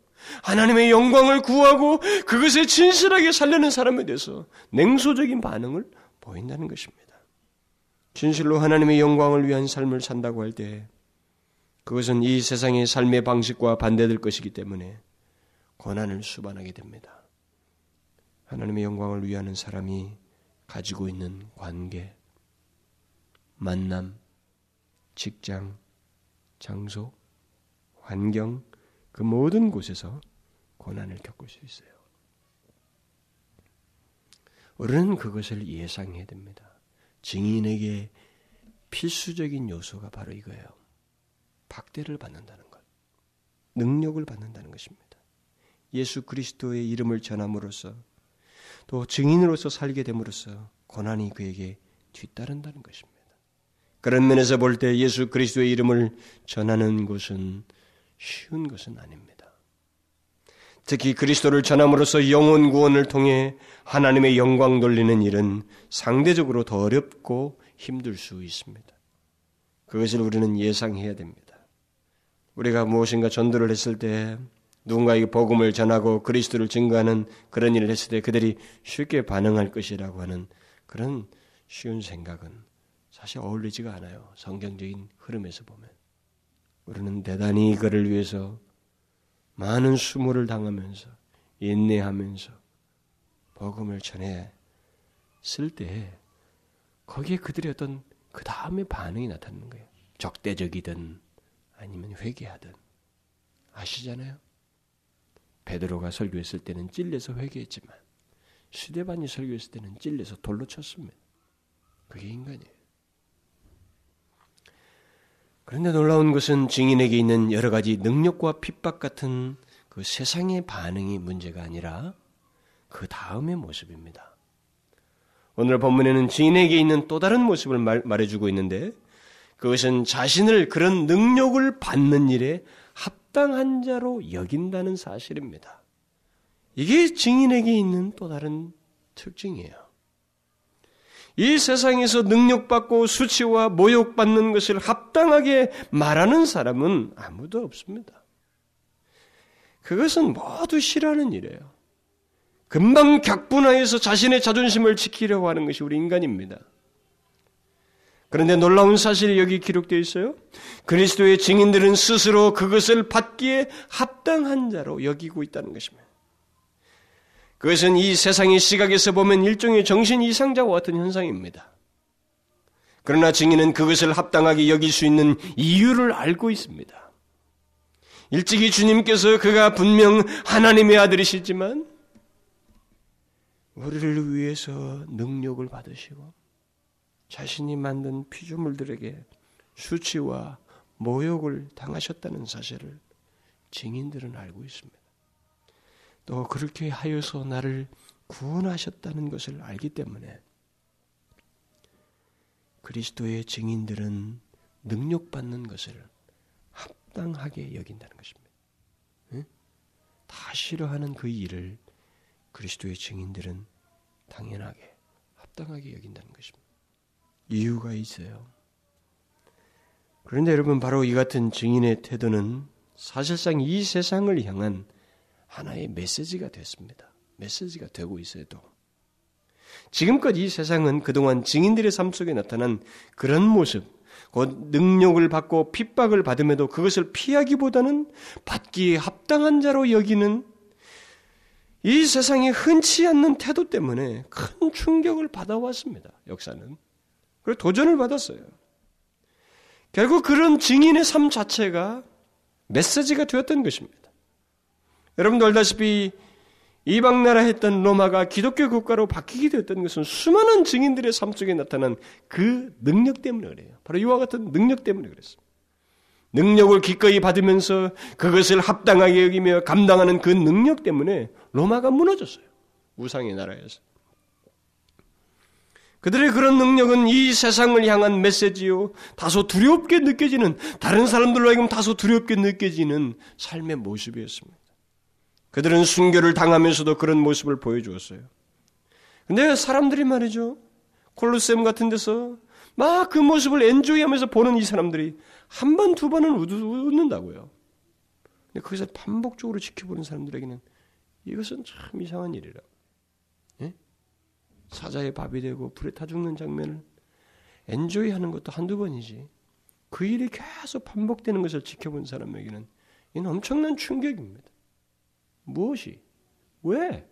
하나님의 영광을 구하고 그것에 진실하게 살려는 사람에 대해서 냉소적인 반응을 보인다는 것입니다. 진실로 하나님의 영광을 위한 삶을 산다고 할 때 그것은 이 세상의 삶의 방식과 반대될 것이기 때문에 고난을 수반하게 됩니다. 하나님의 영광을 위하는 사람이 가지고 있는 관계, 만남, 직장, 장소, 환경, 그 모든 곳에서 고난을 겪을 수 있어요. 우리는 그것을 예상해야 됩니다. 증인에게 필수적인 요소가 바로 이거예요. 박대를 받는다는 것. 능력을 받는다는 것입니다. 예수 그리스도의 이름을 전함으로써 또 증인으로서 살게 됨으로써 고난이 그에게 뒤따른다는 것입니다. 그런 면에서 볼 때 예수 그리스도의 이름을 전하는 것은 쉬운 것은 아닙니다. 특히 그리스도를 전함으로써 영혼 구원을 통해 하나님의 영광 돌리는 일은 상대적으로 더 어렵고 힘들 수 있습니다. 그것을 우리는 예상해야 됩니다. 우리가 무엇인가 전도를 했을 때 누군가에게 복음을 전하고 그리스도를 증거하는 그런 일을 했을 때 그들이 쉽게 반응할 것이라고 하는 그런 쉬운 생각은 사실 어울리지가 않아요. 성경적인 흐름에서 보면. 우리는 대단히 그를 위해서 많은 수모를 당하면서 인내하면서 복음을 전해 쓸 때 거기에 그들의 어떤 그 다음에 반응이 나타나는 거예요. 적대적이든 아니면 회개하든 아시잖아요. 베드로가 설교했을 때는 찔려서 회개했지만 시대반이 설교했을 때는 찔려서 돌로 쳤습니다. 그게 인간이에요. 그런데 놀라운 것은 증인에게 있는 여러 가지 능력과 핍박 같은 그 세상의 반응이 문제가 아니라 그 다음의 모습입니다. 오늘 본문에는 증인에게 있는 또 다른 모습을 말, 말해주고 있는데 그것은 자신을 그런 능력을 받는 일에 합당한 자로 여긴다는 사실입니다. 이게 증인에게 있는 또 다른 특징이에요. 이 세상에서 능력받고 수치와 모욕받는 것을 합당하게 말하는 사람은 아무도 없습니다. 그것은 모두 싫어하는 일이에요. 금방 격분하여서 자신의 자존심을 지키려고 하는 것이 우리 인간입니다. 그런데 놀라운 사실이 여기 기록되어 있어요. 그리스도의 증인들은 스스로 그것을 받기에 합당한 자로 여기고 있다는 것입니다. 그것은 이 세상의 시각에서 보면 일종의 정신 이상자와 같은 현상입니다. 그러나 증인은 그것을 합당하게 여길 수 있는 이유를 알고 있습니다. 일찍이 주님께서 그가 분명 하나님의 아들이시지만 우리를 위해서 능력을 받으시고 자신이 만든 피조물들에게 수치와 모욕을 당하셨다는 사실을 증인들은 알고 있습니다. 또 그렇게 하여서 나를 구원하셨다는 것을 알기 때문에 그리스도의 증인들은 능력받는 것을 합당하게 여긴다는 것입니다. 응? 다 싫어하는 그 일을 그리스도의 증인들은 당연하게 합당하게 여긴다는 것입니다. 이유가 있어요. 그런데 여러분 바로 이 같은 증인의 태도는 사실상 이 세상을 향한 하나의 메시지가 됐습니다. 메시지가 되고 있어요, 또. 지금껏 이 세상은 그동안 증인들의 삶 속에 나타난 그런 모습, 곧 능력을 받고 핍박을 받음에도 그것을 피하기보다는 받기에 합당한 자로 여기는 이 세상에 흔치 않는 태도 때문에 큰 충격을 받아왔습니다. 역사는. 그리고 도전을 받았어요. 결국 그런 증인의 삶 자체가 메시지가 되었던 것입니다. 여러분도 알다시피 이방 나라 했던 로마가 기독교 국가로 바뀌게 되었던 것은 수많은 증인들의 삶 속에 나타난 그 능력 때문에 그래요. 바로 이와 같은 능력 때문에 그랬습니다. 능력을 기꺼이 받으면서 그것을 합당하게 여기며 감당하는 그 능력 때문에 로마가 무너졌어요. 우상의 나라에서. 그들의 그런 능력은 이 세상을 향한 메시지요. 다소 두렵게 느껴지는, 다른 사람들로 하여금 다소 두렵게 느껴지는 삶의 모습이었습니다. 그들은 순교를 당하면서도 그런 모습을 보여주었어요. 근데 사람들이 말이죠. 콜로세움 같은 데서 막 그 모습을 엔조이 하면서 보는 이 사람들이 한 번, 두 번은 웃는다고요. 근데 거기서 반복적으로 지켜보는 사람들에게는 이것은 참 이상한 일이라. 예? 사자의 밥이 되고 불에 타 죽는 장면을 엔조이 하는 것도 한두 번이지. 그 일이 계속 반복되는 것을 지켜본 사람에게는 이는 엄청난 충격입니다. 무엇이? 왜?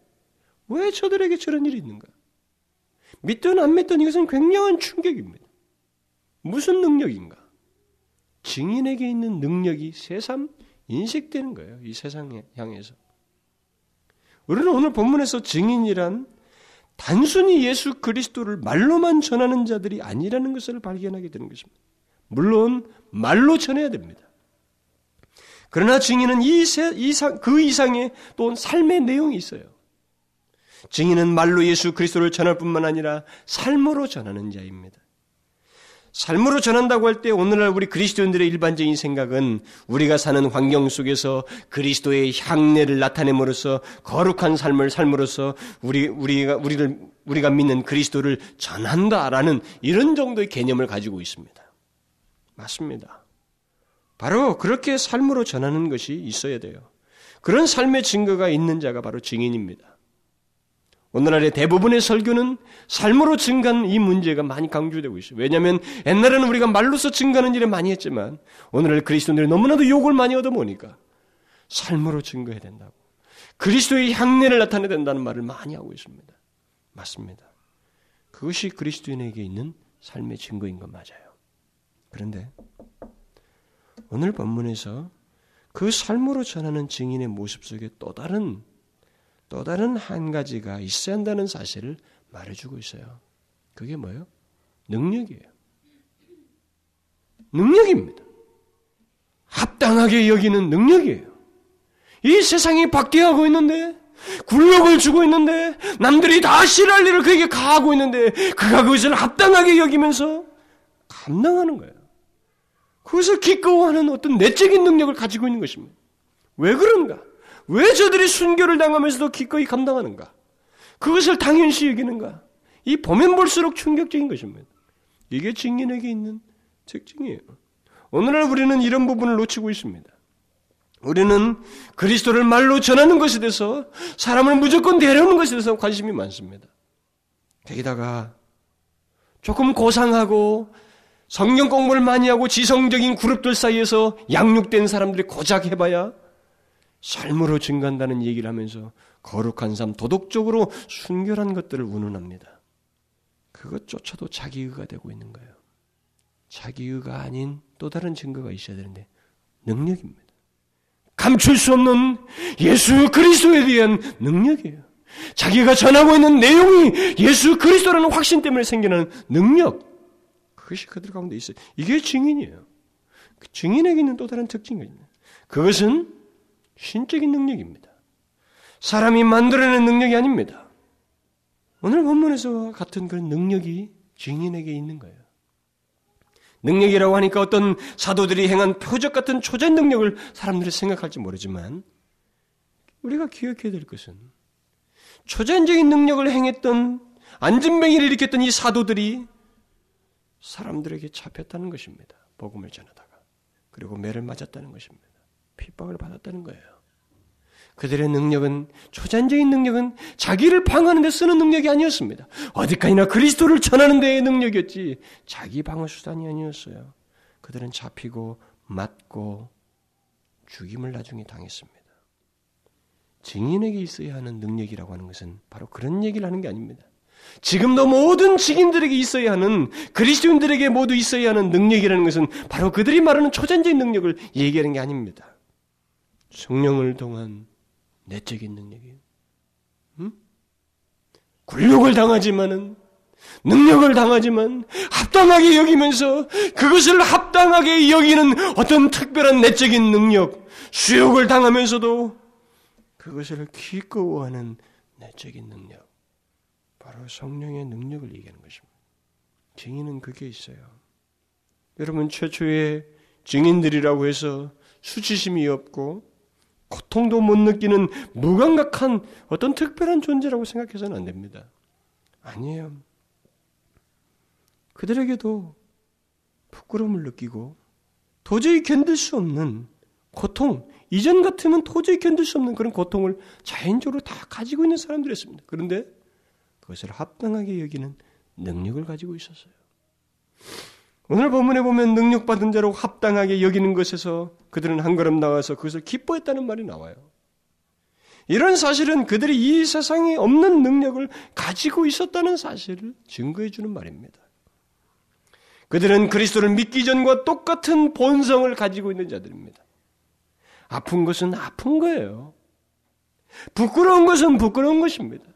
왜 저들에게 저런 일이 있는가? 믿든 안 믿든 이것은 굉장한 충격입니다. 무슨 능력인가? 증인에게 있는 능력이 새삼 인식되는 거예요. 이 세상에 향해서. 우리는 오늘 본문에서 증인이란 단순히 예수 그리스도를 말로만 전하는 자들이 아니라는 것을 발견하게 되는 것입니다. 물론 말로 전해야 됩니다. 그러나 증인은 이 이상, 그 이상의 또 삶의 내용이 있어요. 증인은 말로 예수 그리스도를 전할 뿐만 아니라 삶으로 전하는 자입니다. 삶으로 전한다고 할 때 오늘날 우리 그리스도인들의 일반적인 생각은 우리가 사는 환경 속에서 그리스도의 향내를 나타냄으로써 거룩한 삶을 삶으로써 우리 우리가 우리를 우리가 믿는 그리스도를 전한다라는 이런 정도의 개념을 가지고 있습니다. 맞습니다. 바로 그렇게 삶으로 전하는 것이 있어야 돼요. 그런 삶의 증거가 있는 자가 바로 증인입니다. 오늘날의 대부분의 설교는 삶으로 증가하는 이 문제가 많이 강조되고 있어요. 왜냐하면 옛날에는 우리가 말로서 증가하는 일을 많이 했지만 오늘날 그리스도인들이 너무나도 욕을 많이 얻어보니까 삶으로 증거해야 된다고. 그리스도의 향내를 나타내야 된다는 말을 많이 하고 있습니다. 맞습니다. 그것이 그리스도인에게 있는 삶의 증거인 건 맞아요. 그런데 오늘 본문에서 그 삶으로 전하는 증인의 모습 속에 또 다른 또 다른 한 가지가 있어야 한다는 사실을 말해주고 있어요. 그게 뭐예요? 능력이에요. 능력입니다. 합당하게 여기는 능력이에요. 이 세상이 박대하고 있는데, 굴욕을 주고 있는데, 남들이 다 싫어할 일을 그에게 가하고 있는데, 그가 그것을 합당하게 여기면서 감당하는 거예요. 그것을 기꺼워하는 어떤 내적인 능력을 가지고 있는 것입니다. 왜 그런가? 왜 저들이 순교를 당하면서도 기꺼이 감당하는가? 그것을 당연시 여기는가? 이 보면 볼수록 충격적인 것입니다. 이게 증인에게 있는 특징이에요. 오늘날 우리는 이런 부분을 놓치고 있습니다. 우리는 그리스도를 말로 전하는 것에 대해서 사람을 무조건 데려오는 것에 대해서 관심이 많습니다. 거기다가 조금 고상하고 성경 공부를 많이 하고 지성적인 그룹들 사이에서 양육된 사람들이 고작 해봐야 삶으로 증가한다는 얘기를 하면서 거룩한 삶, 도덕적으로 순결한 것들을 운운합니다. 그것조차도 자기의가 되고 있는 거예요. 자기의가 아닌 또 다른 증거가 있어야 되는데 능력입니다. 감출 수 없는 예수 그리스도에 대한 능력이에요. 자기가 전하고 있는 내용이 예수 그리스도라는 확신 때문에 생기는 능력. 그것이 그들 가운데 있어요. 이게 증인이에요. 그 증인에게 있는 또 다른 특징이 있는 그것은 신적인 능력입니다. 사람이 만들어낸 능력이 아닙니다. 오늘 본문에서 같은 그런 능력이 증인에게 있는 거예요. 능력이라고 하니까 어떤 사도들이 행한 표적 같은 초전 능력을 사람들이 생각할지 모르지만 우리가 기억해야 될 것은 초전적인 능력을 행했던 안진병이를 일으켰던 이 사도들이 사람들에게 잡혔다는 것입니다. 복음을 전하다가. 그리고 매를 맞았다는 것입니다. 핍박을 받았다는 거예요. 그들의 능력은 초전적인 능력은 자기를 방어하는 데 쓰는 능력이 아니었습니다. 어디까지나 그리스도를 전하는 데의 능력이었지 자기 방어 수단이 아니었어요. 그들은 잡히고 맞고 죽임을 나중에 당했습니다. 증인에게 있어야 하는 능력이라고 하는 것은 바로 그런 얘기를 하는 게 아닙니다. 지금도 모든 직인들에게 있어야 하는 그리스도인들에게 모두 있어야 하는 능력이라는 것은 바로 그들이 말하는 초전적인 능력을 얘기하는 게 아닙니다. 성령을 통한 내적인 능력이에요. 음? 굴욕을 당하지만은 능력을 당하지만 합당하게 여기면서 그것을 합당하게 여기는 어떤 특별한 내적인 능력, 수욕을 당하면서도 그것을 기꺼워하는 내적인 능력, 바로 성령의 능력을 얘기하는 것입니다. 증인은 그게 있어요. 여러분 최초의 증인들이라고 해서 수치심이 없고 고통도 못 느끼는 무감각한 어떤 특별한 존재라고 생각해서는 안 됩니다. 아니에요. 그들에게도 부끄러움을 느끼고 도저히 견딜 수 없는 고통, 이전 같으면 도저히 견딜 수 없는 그런 고통을 자연적으로 다 가지고 있는 사람들이었습니다. 그런데 그것을 합당하게 여기는 능력을 가지고 있었어요. 오늘 본문에 보면 능력받은 자로 합당하게 여기는 것에서 그들은 한 걸음 나와서 그것을 기뻐했다는 말이 나와요. 이런 사실은 그들이 이 세상에 없는 능력을 가지고 있었다는 사실을 증거해 주는 말입니다. 그들은 그리스도를 믿기 전과 똑같은 본성을 가지고 있는 자들입니다. 아픈 것은 아픈 거예요. 부끄러운 것은 부끄러운 것입니다.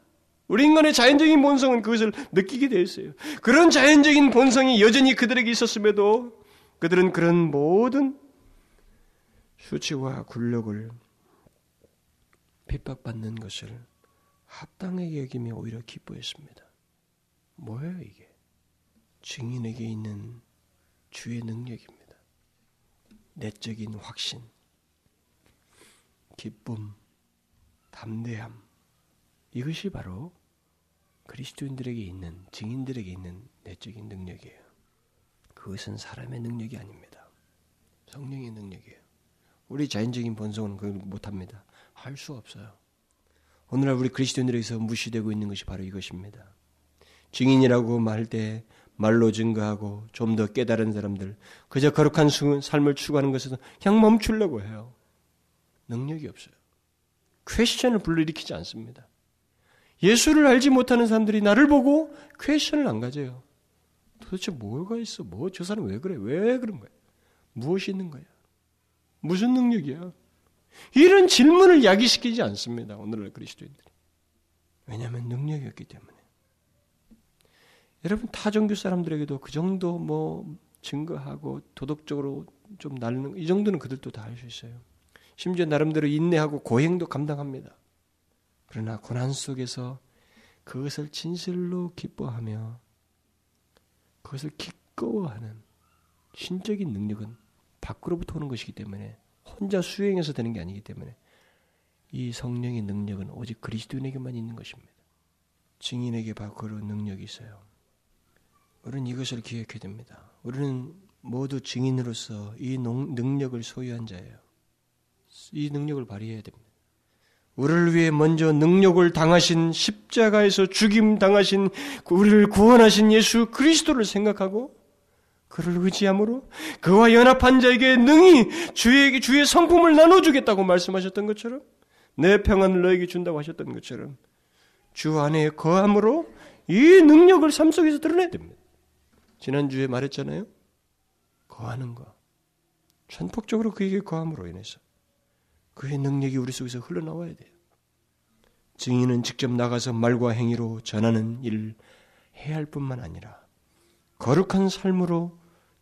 우리 인간의 자연적인 본성은 그것을 느끼게 되어 있어요. 그런 자연적인 본성이 여전히 그들에게 있었음에도 그들은 그런 모든 수치와 굴욕을 핍박받는 것을 합당하게 여기며 오히려 기뻐했습니다. 뭐예요 이게? 증인에게 있는 주의 능력입니다. 내적인 확신, 기쁨, 담대함, 이것이 바로 그리스도인들에게 있는 증인들에게 있는 내적인 능력이에요. 그것은 사람의 능력이 아닙니다. 성령의 능력이에요. 우리 자연적인 본성은 그걸 못합니다. 할 수 없어요. 오늘날 우리 그리스도인들에게서 무시되고 있는 것이 바로 이것입니다. 증인이라고 말때 말로 증거하고 좀 더 깨달은 사람들 그저 거룩한 삶을 추구하는 것에서 그냥 멈추려고 해요. 능력이 없어요. 퀘스천을 불러일으키지 않습니다. 예수를 알지 못하는 사람들이 나를 보고 퀘션을 안 가져요. 도대체 뭐가 있어? 뭐 저 사람 왜 그래? 왜 그런 거야? 무엇이 있는 거야? 무슨 능력이야? 이런 질문을 야기시키지 않습니다. 오늘날 그리스도인들이. 왜냐하면 능력이 없기 때문에. 여러분 타종교 사람들에게도 그 정도 뭐 증거하고 도덕적으로 좀 나르는 이 정도는 그들도 다 할 수 있어요. 심지어 나름대로 인내하고 고행도 감당합니다. 그러나 고난 속에서 그것을 진실로 기뻐하며 그것을 기꺼워하는 신적인 능력은 밖으로부터 오는 것이기 때문에 혼자 수행해서 되는 게 아니기 때문에 이 성령의 능력은 오직 그리스도인에게만 있는 것입니다. 증인에게 그런 능력이 있어요. 우리는 이것을 기억해야 됩니다. 우리는 모두 증인으로서 이 능력을 소유한 자예요. 이 능력을 발휘해야 됩니다. 우리를 위해 먼저 능력을 당하신 십자가에서 죽임 당하신 우리를 구원하신 예수 그리스도를 생각하고 그를 의지함으로 그와 연합한 자에게 능히 주에게 주의 성품을 나눠주겠다고 말씀하셨던 것처럼 내 평안을 너에게 준다고 하셨던 것처럼 주 안에 거함으로 이 능력을 삶 속에서 드러내야 됩니다. 지난주에 말했잖아요. 거하는 거. 전폭적으로 그에게 거함으로 인해서 그의 능력이 우리 속에서 흘러나와야 돼요. 증인은 직접 나가서 말과 행위로 전하는 일을 해야 할 뿐만 아니라 거룩한 삶으로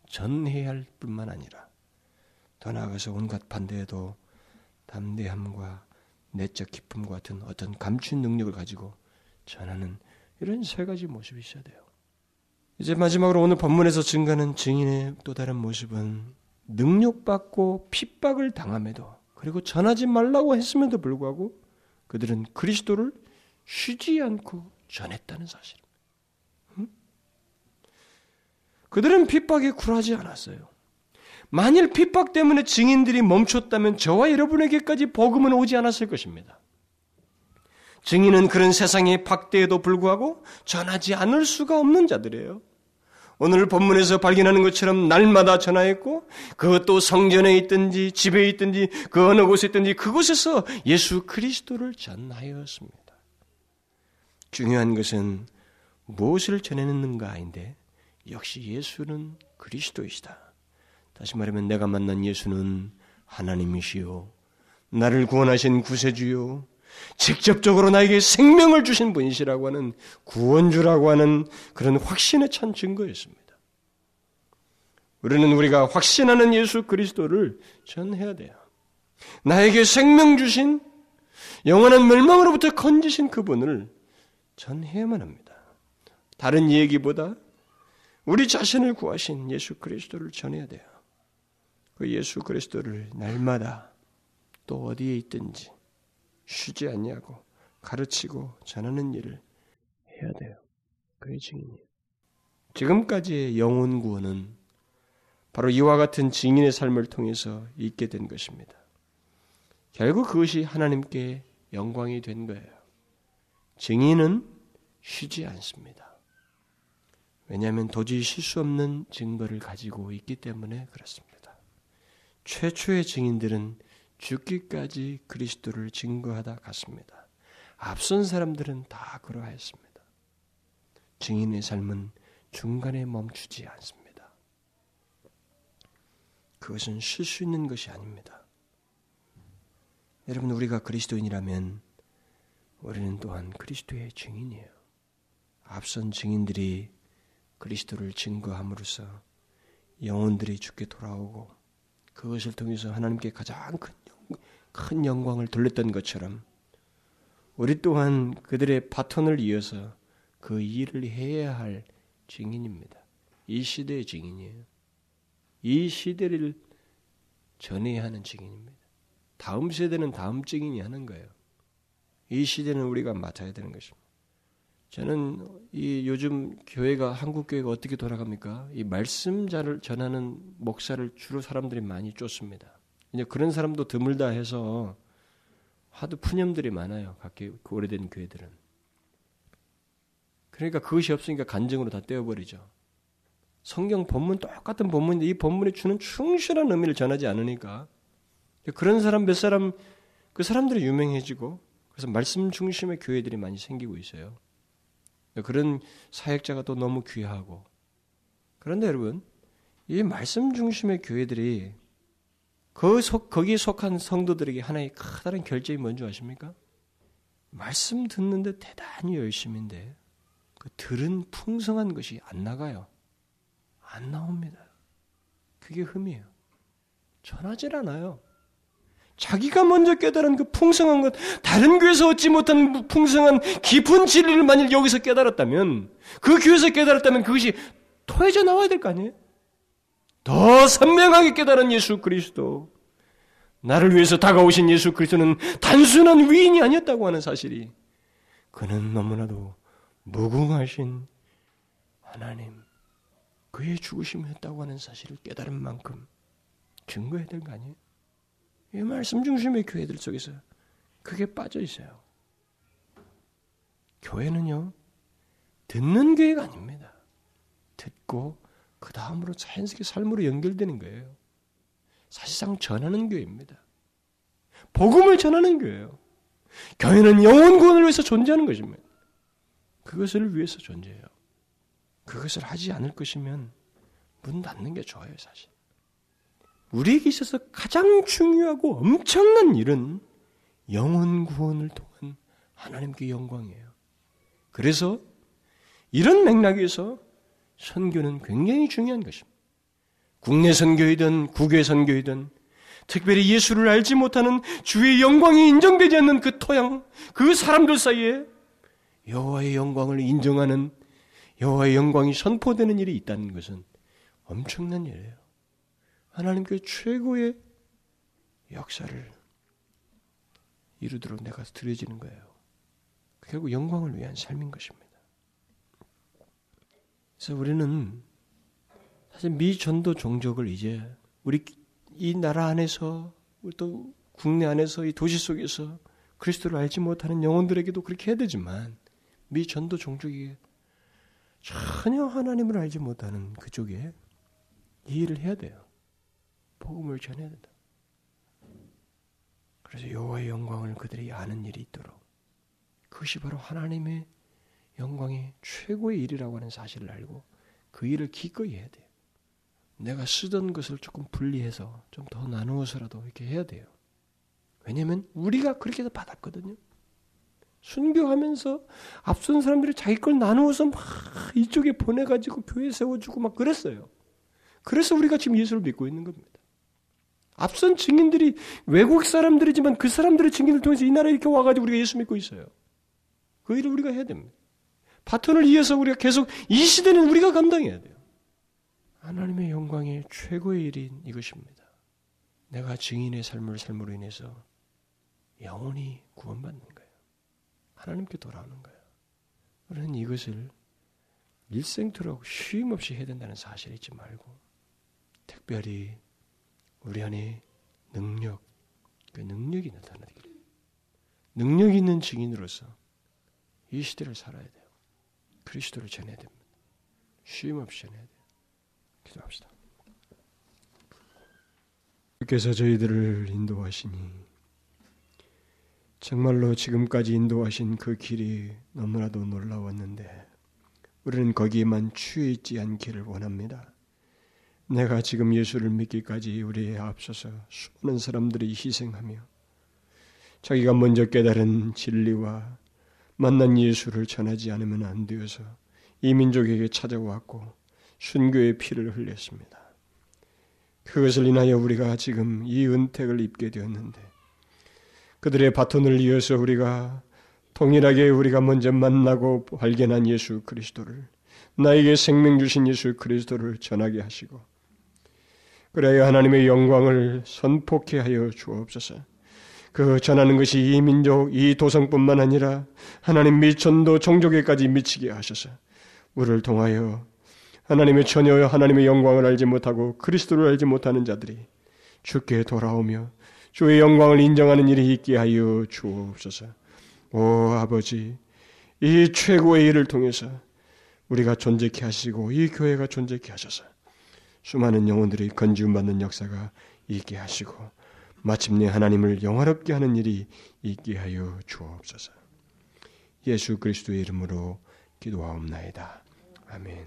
전해야 할 뿐만 아니라 더 나아가서 온갖 반대에도 담대함과 내적 기쁨과 같은 어떤 감춘 능력을 가지고 전하는 이런 세 가지 모습이 있어야 돼요. 이제 마지막으로 오늘 본문에서 증가하는 증인의 또 다른 모습은 능력받고 핍박을 당함에도 그리고 전하지 말라고 했음에도 불구하고 그들은 그리스도를 쉬지 않고 전했다는 사실입니다. 응? 그들은 핍박에 굴하지 않았어요. 만일 핍박 때문에 증인들이 멈췄다면 저와 여러분에게까지 복음은 오지 않았을 것입니다. 증인은 그런 세상의 박대에도 불구하고 전하지 않을 수가 없는 자들이에요. 오늘 본문에서 발견하는 것처럼 날마다 전화했고 그것도 성전에 있든지 집에 있든지 그 어느 곳에 있든지 그곳에서 예수 그리스도를 전하였습니다. 중요한 것은 무엇을 전해는가인데 역시 예수는 그리스도이시다. 다시 말하면 내가 만난 예수는 하나님이시요 나를 구원하신 구세주요 직접적으로 나에게 생명을 주신 분이시라고 하는 구원주라고 하는 그런 확신에 찬 증거였습니다. 우리는 우리가 확신하는 예수 그리스도를 전해야 돼요. 나에게 생명 주신 영원한 멸망으로부터 건지신 그분을 전해야만 합니다. 다른 얘기보다 우리 자신을 구하신 예수 그리스도를 전해야 돼요. 그 예수 그리스도를 날마다 또 어디에 있든지 쉬지 않냐고 가르치고 전하는 일을 해야 돼요. 그의 증인이에요. 지금까지의 영혼 구원은 바로 이와 같은 증인의 삶을 통해서 있게 된 것입니다. 결국 그것이 하나님께 영광이 된 거예요. 증인은 쉬지 않습니다. 왜냐하면 도저히 쉴 수 없는 증거를 가지고 있기 때문에 그렇습니다. 최초의 증인들은 죽기까지 그리스도를 증거하다 갔습니다. 앞선 사람들은 다 그러하였습니다. 증인의 삶은 중간에 멈추지 않습니다. 그것은 쉴 수 있는 것이 아닙니다. 여러분, 우리가 그리스도인이라면 우리는 또한 그리스도의 증인이에요. 앞선 증인들이 그리스도를 증거함으로써 영혼들이 죽게 돌아오고 그것을 통해서 하나님께 가장 큰, 큰 영광을 돌렸던 것처럼 우리 또한 그들의 바톤을 이어서 그 일을 해야 할 증인입니다. 이 시대의 증인이에요. 이 시대를 전해야 하는 증인입니다. 다음 세대는 다음 증인이 하는 거예요. 이 시대는 우리가 맡아야 되는 것입니다. 저는 이 요즘 교회가 한국 교회가 어떻게 돌아갑니까? 이 말씀자를 전하는 목사를 주로 사람들이 많이 쫓습니다. 이제 그런 사람도 드물다 해서 하도 푸념들이 많아요. 각 오래된 교회들은. 그러니까 그것이 없으니까 간증으로 다 떼어버리죠. 성경 본문 똑같은 본문인데 이 본문이 주는 충실한 의미를 전하지 않으니까 그런 사람 몇 사람 그 사람들이 유명해지고 그래서 말씀 중심의 교회들이 많이 생기고 있어요. 그런 사역자가 또 너무 귀하고 그런데 여러분 이 말씀 중심의 교회들이 그 속, 거기에 속한 성도들에게 하나의 커다란 결정이 뭔지 아십니까? 말씀 듣는데 대단히 열심인데 그 들은 풍성한 것이 안 나가요. 안 나옵니다. 그게 흠이에요. 전하질 않아요. 자기가 먼저 깨달은 그 풍성한 것, 다른 교회에서 얻지 못한 풍성한 깊은 진리를 만일 여기서 깨달았다면, 그 교회에서 깨달았다면 그것이 토해져 나와야 될 거 아니에요? 더 선명하게 깨달은 예수 그리스도, 나를 위해서 다가오신 예수 그리스도는 단순한 위인이 아니었다고 하는 사실이, 그는 너무나도 무궁하신 하나님, 그의 죽으심이었다고 하는 사실을 깨달은 만큼 증거해야 될 거 아니에요? 이 말씀 중심의 교회들 속에서 그게 빠져 있어요. 교회는요, 듣는 교회가 아닙니다. 듣고 그 다음으로 자연스럽게 삶으로 연결되는 거예요. 사실상 전하는 교회입니다. 복음을 전하는 교회예요. 교회는 영혼 구원을 위해서 존재하는 것입니다. 그것을 위해서 존재해요. 그것을 하지 않을 것이면 문 닫는 게 좋아요, 사실. 우리에게 있어서 가장 중요하고 엄청난 일은 영혼 구원을 통한 하나님께 영광이에요. 그래서 이런 맥락에서 선교는 굉장히 중요한 것입니다. 국내 선교이든 국외 선교이든 특별히 예수를 알지 못하는 주의 영광이 인정되지 않는 그 토양, 그 사람들 사이에 여호와의 영광을 인정하는 여호와의 영광이 선포되는 일이 있다는 것은 엄청난 일이에요. 하나님께 최고의 역사를 이루도록 내가 드려지는 거예요. 결국 영광을 위한 삶인 것입니다. 그래서 우리는 사실 미 전도 종족을 이제 우리 이 나라 안에서 또 국내 안에서 이 도시 속에서 그리스도를 알지 못하는 영혼들에게도 그렇게 해야 되지만 미 전도 종족이 전혀 하나님을 알지 못하는 그쪽에 이 일을 해야 돼요. 복음을 전해야 된다. 그래서 여호와의 영광을 그들이 아는 일이 있도록 그것이 바로 하나님의 영광의 최고의 일이라고 하는 사실을 알고 그 일을 기꺼이 해야 돼요. 내가 쓰던 것을 조금 분리해서 좀 더 나누어서라도 이렇게 해야 돼요. 왜냐하면 우리가 그렇게 해서 받았거든요. 순교하면서 앞선 사람들이 자기 걸 나누어서 막 이쪽에 보내가지고 교회 세워주고 막 그랬어요. 그래서 우리가 지금 예수를 믿고 있는 겁니다. 앞선 증인들이 외국 사람들이지만 그 사람들의 증인을 통해서 이 나라에 이렇게 와가지고 우리가 예수 믿고 있어요. 그 일을 우리가 해야 됩니다. 바톤을 이어서 우리가 계속 이 시대는 우리가 감당해야 돼요. 하나님의 영광의 최고의 일인 이것입니다. 내가 증인의 삶을 삶으로 인해서 영원히 구원받는 거예요. 하나님께 돌아오는 거예요. 우리는 이것을 일생토록 쉼 없이 해야 된다는 사실을 잊지 말고 특별히 우리 안에 능력, 그 능력이 나타나기를 능력 있는 증인으로서 이 시대를 살아야 돼요. 그리스도를 전해야 됩니다. 쉼 없이 전해야 돼요. 기도합시다. 주께서 저희들을 인도하시니 정말로 지금까지 인도하신 그 길이 너무나도 놀라웠는데 우리는 거기에만 취해 있지 않기를 원합니다. 내가 지금 예수를 믿기까지 우리에 앞서서 수많은 사람들이 희생하며 자기가 먼저 깨달은 진리와 만난 예수를 전하지 않으면 안 되어서 이 민족에게 찾아왔고 순교의 피를 흘렸습니다. 그것을 인하여 우리가 지금 이 은택을 입게 되었는데 그들의 바톤을 이어서 우리가 동일하게 우리가 먼저 만나고 발견한 예수 그리스도를 나에게 생명 주신 예수 그리스도를 전하게 하시고 그래야 하나님의 영광을 선포케 하여 주옵소서. 그 전하는 것이 이 민족, 이 도성뿐만 아니라 하나님 미천도 종족에까지 미치게 하셔서 우리를 통하여 하나님의 처녀 하나님의 영광을 알지 못하고 그리스도를 알지 못하는 자들이 주께 돌아오며 주의 영광을 인정하는 일이 있게 하여 주옵소서. 오 아버지, 이 최고의 일을 통해서 우리가 존재케 하시고 이 교회가 존재케 하셔서 수많은 영혼들이 건지움 받는 역사가 있게 하시고 마침내 하나님을 영화롭게 하는 일이 있게 하여 주옵소서. 예수 그리스도의 이름으로 기도하옵나이다. 아멘.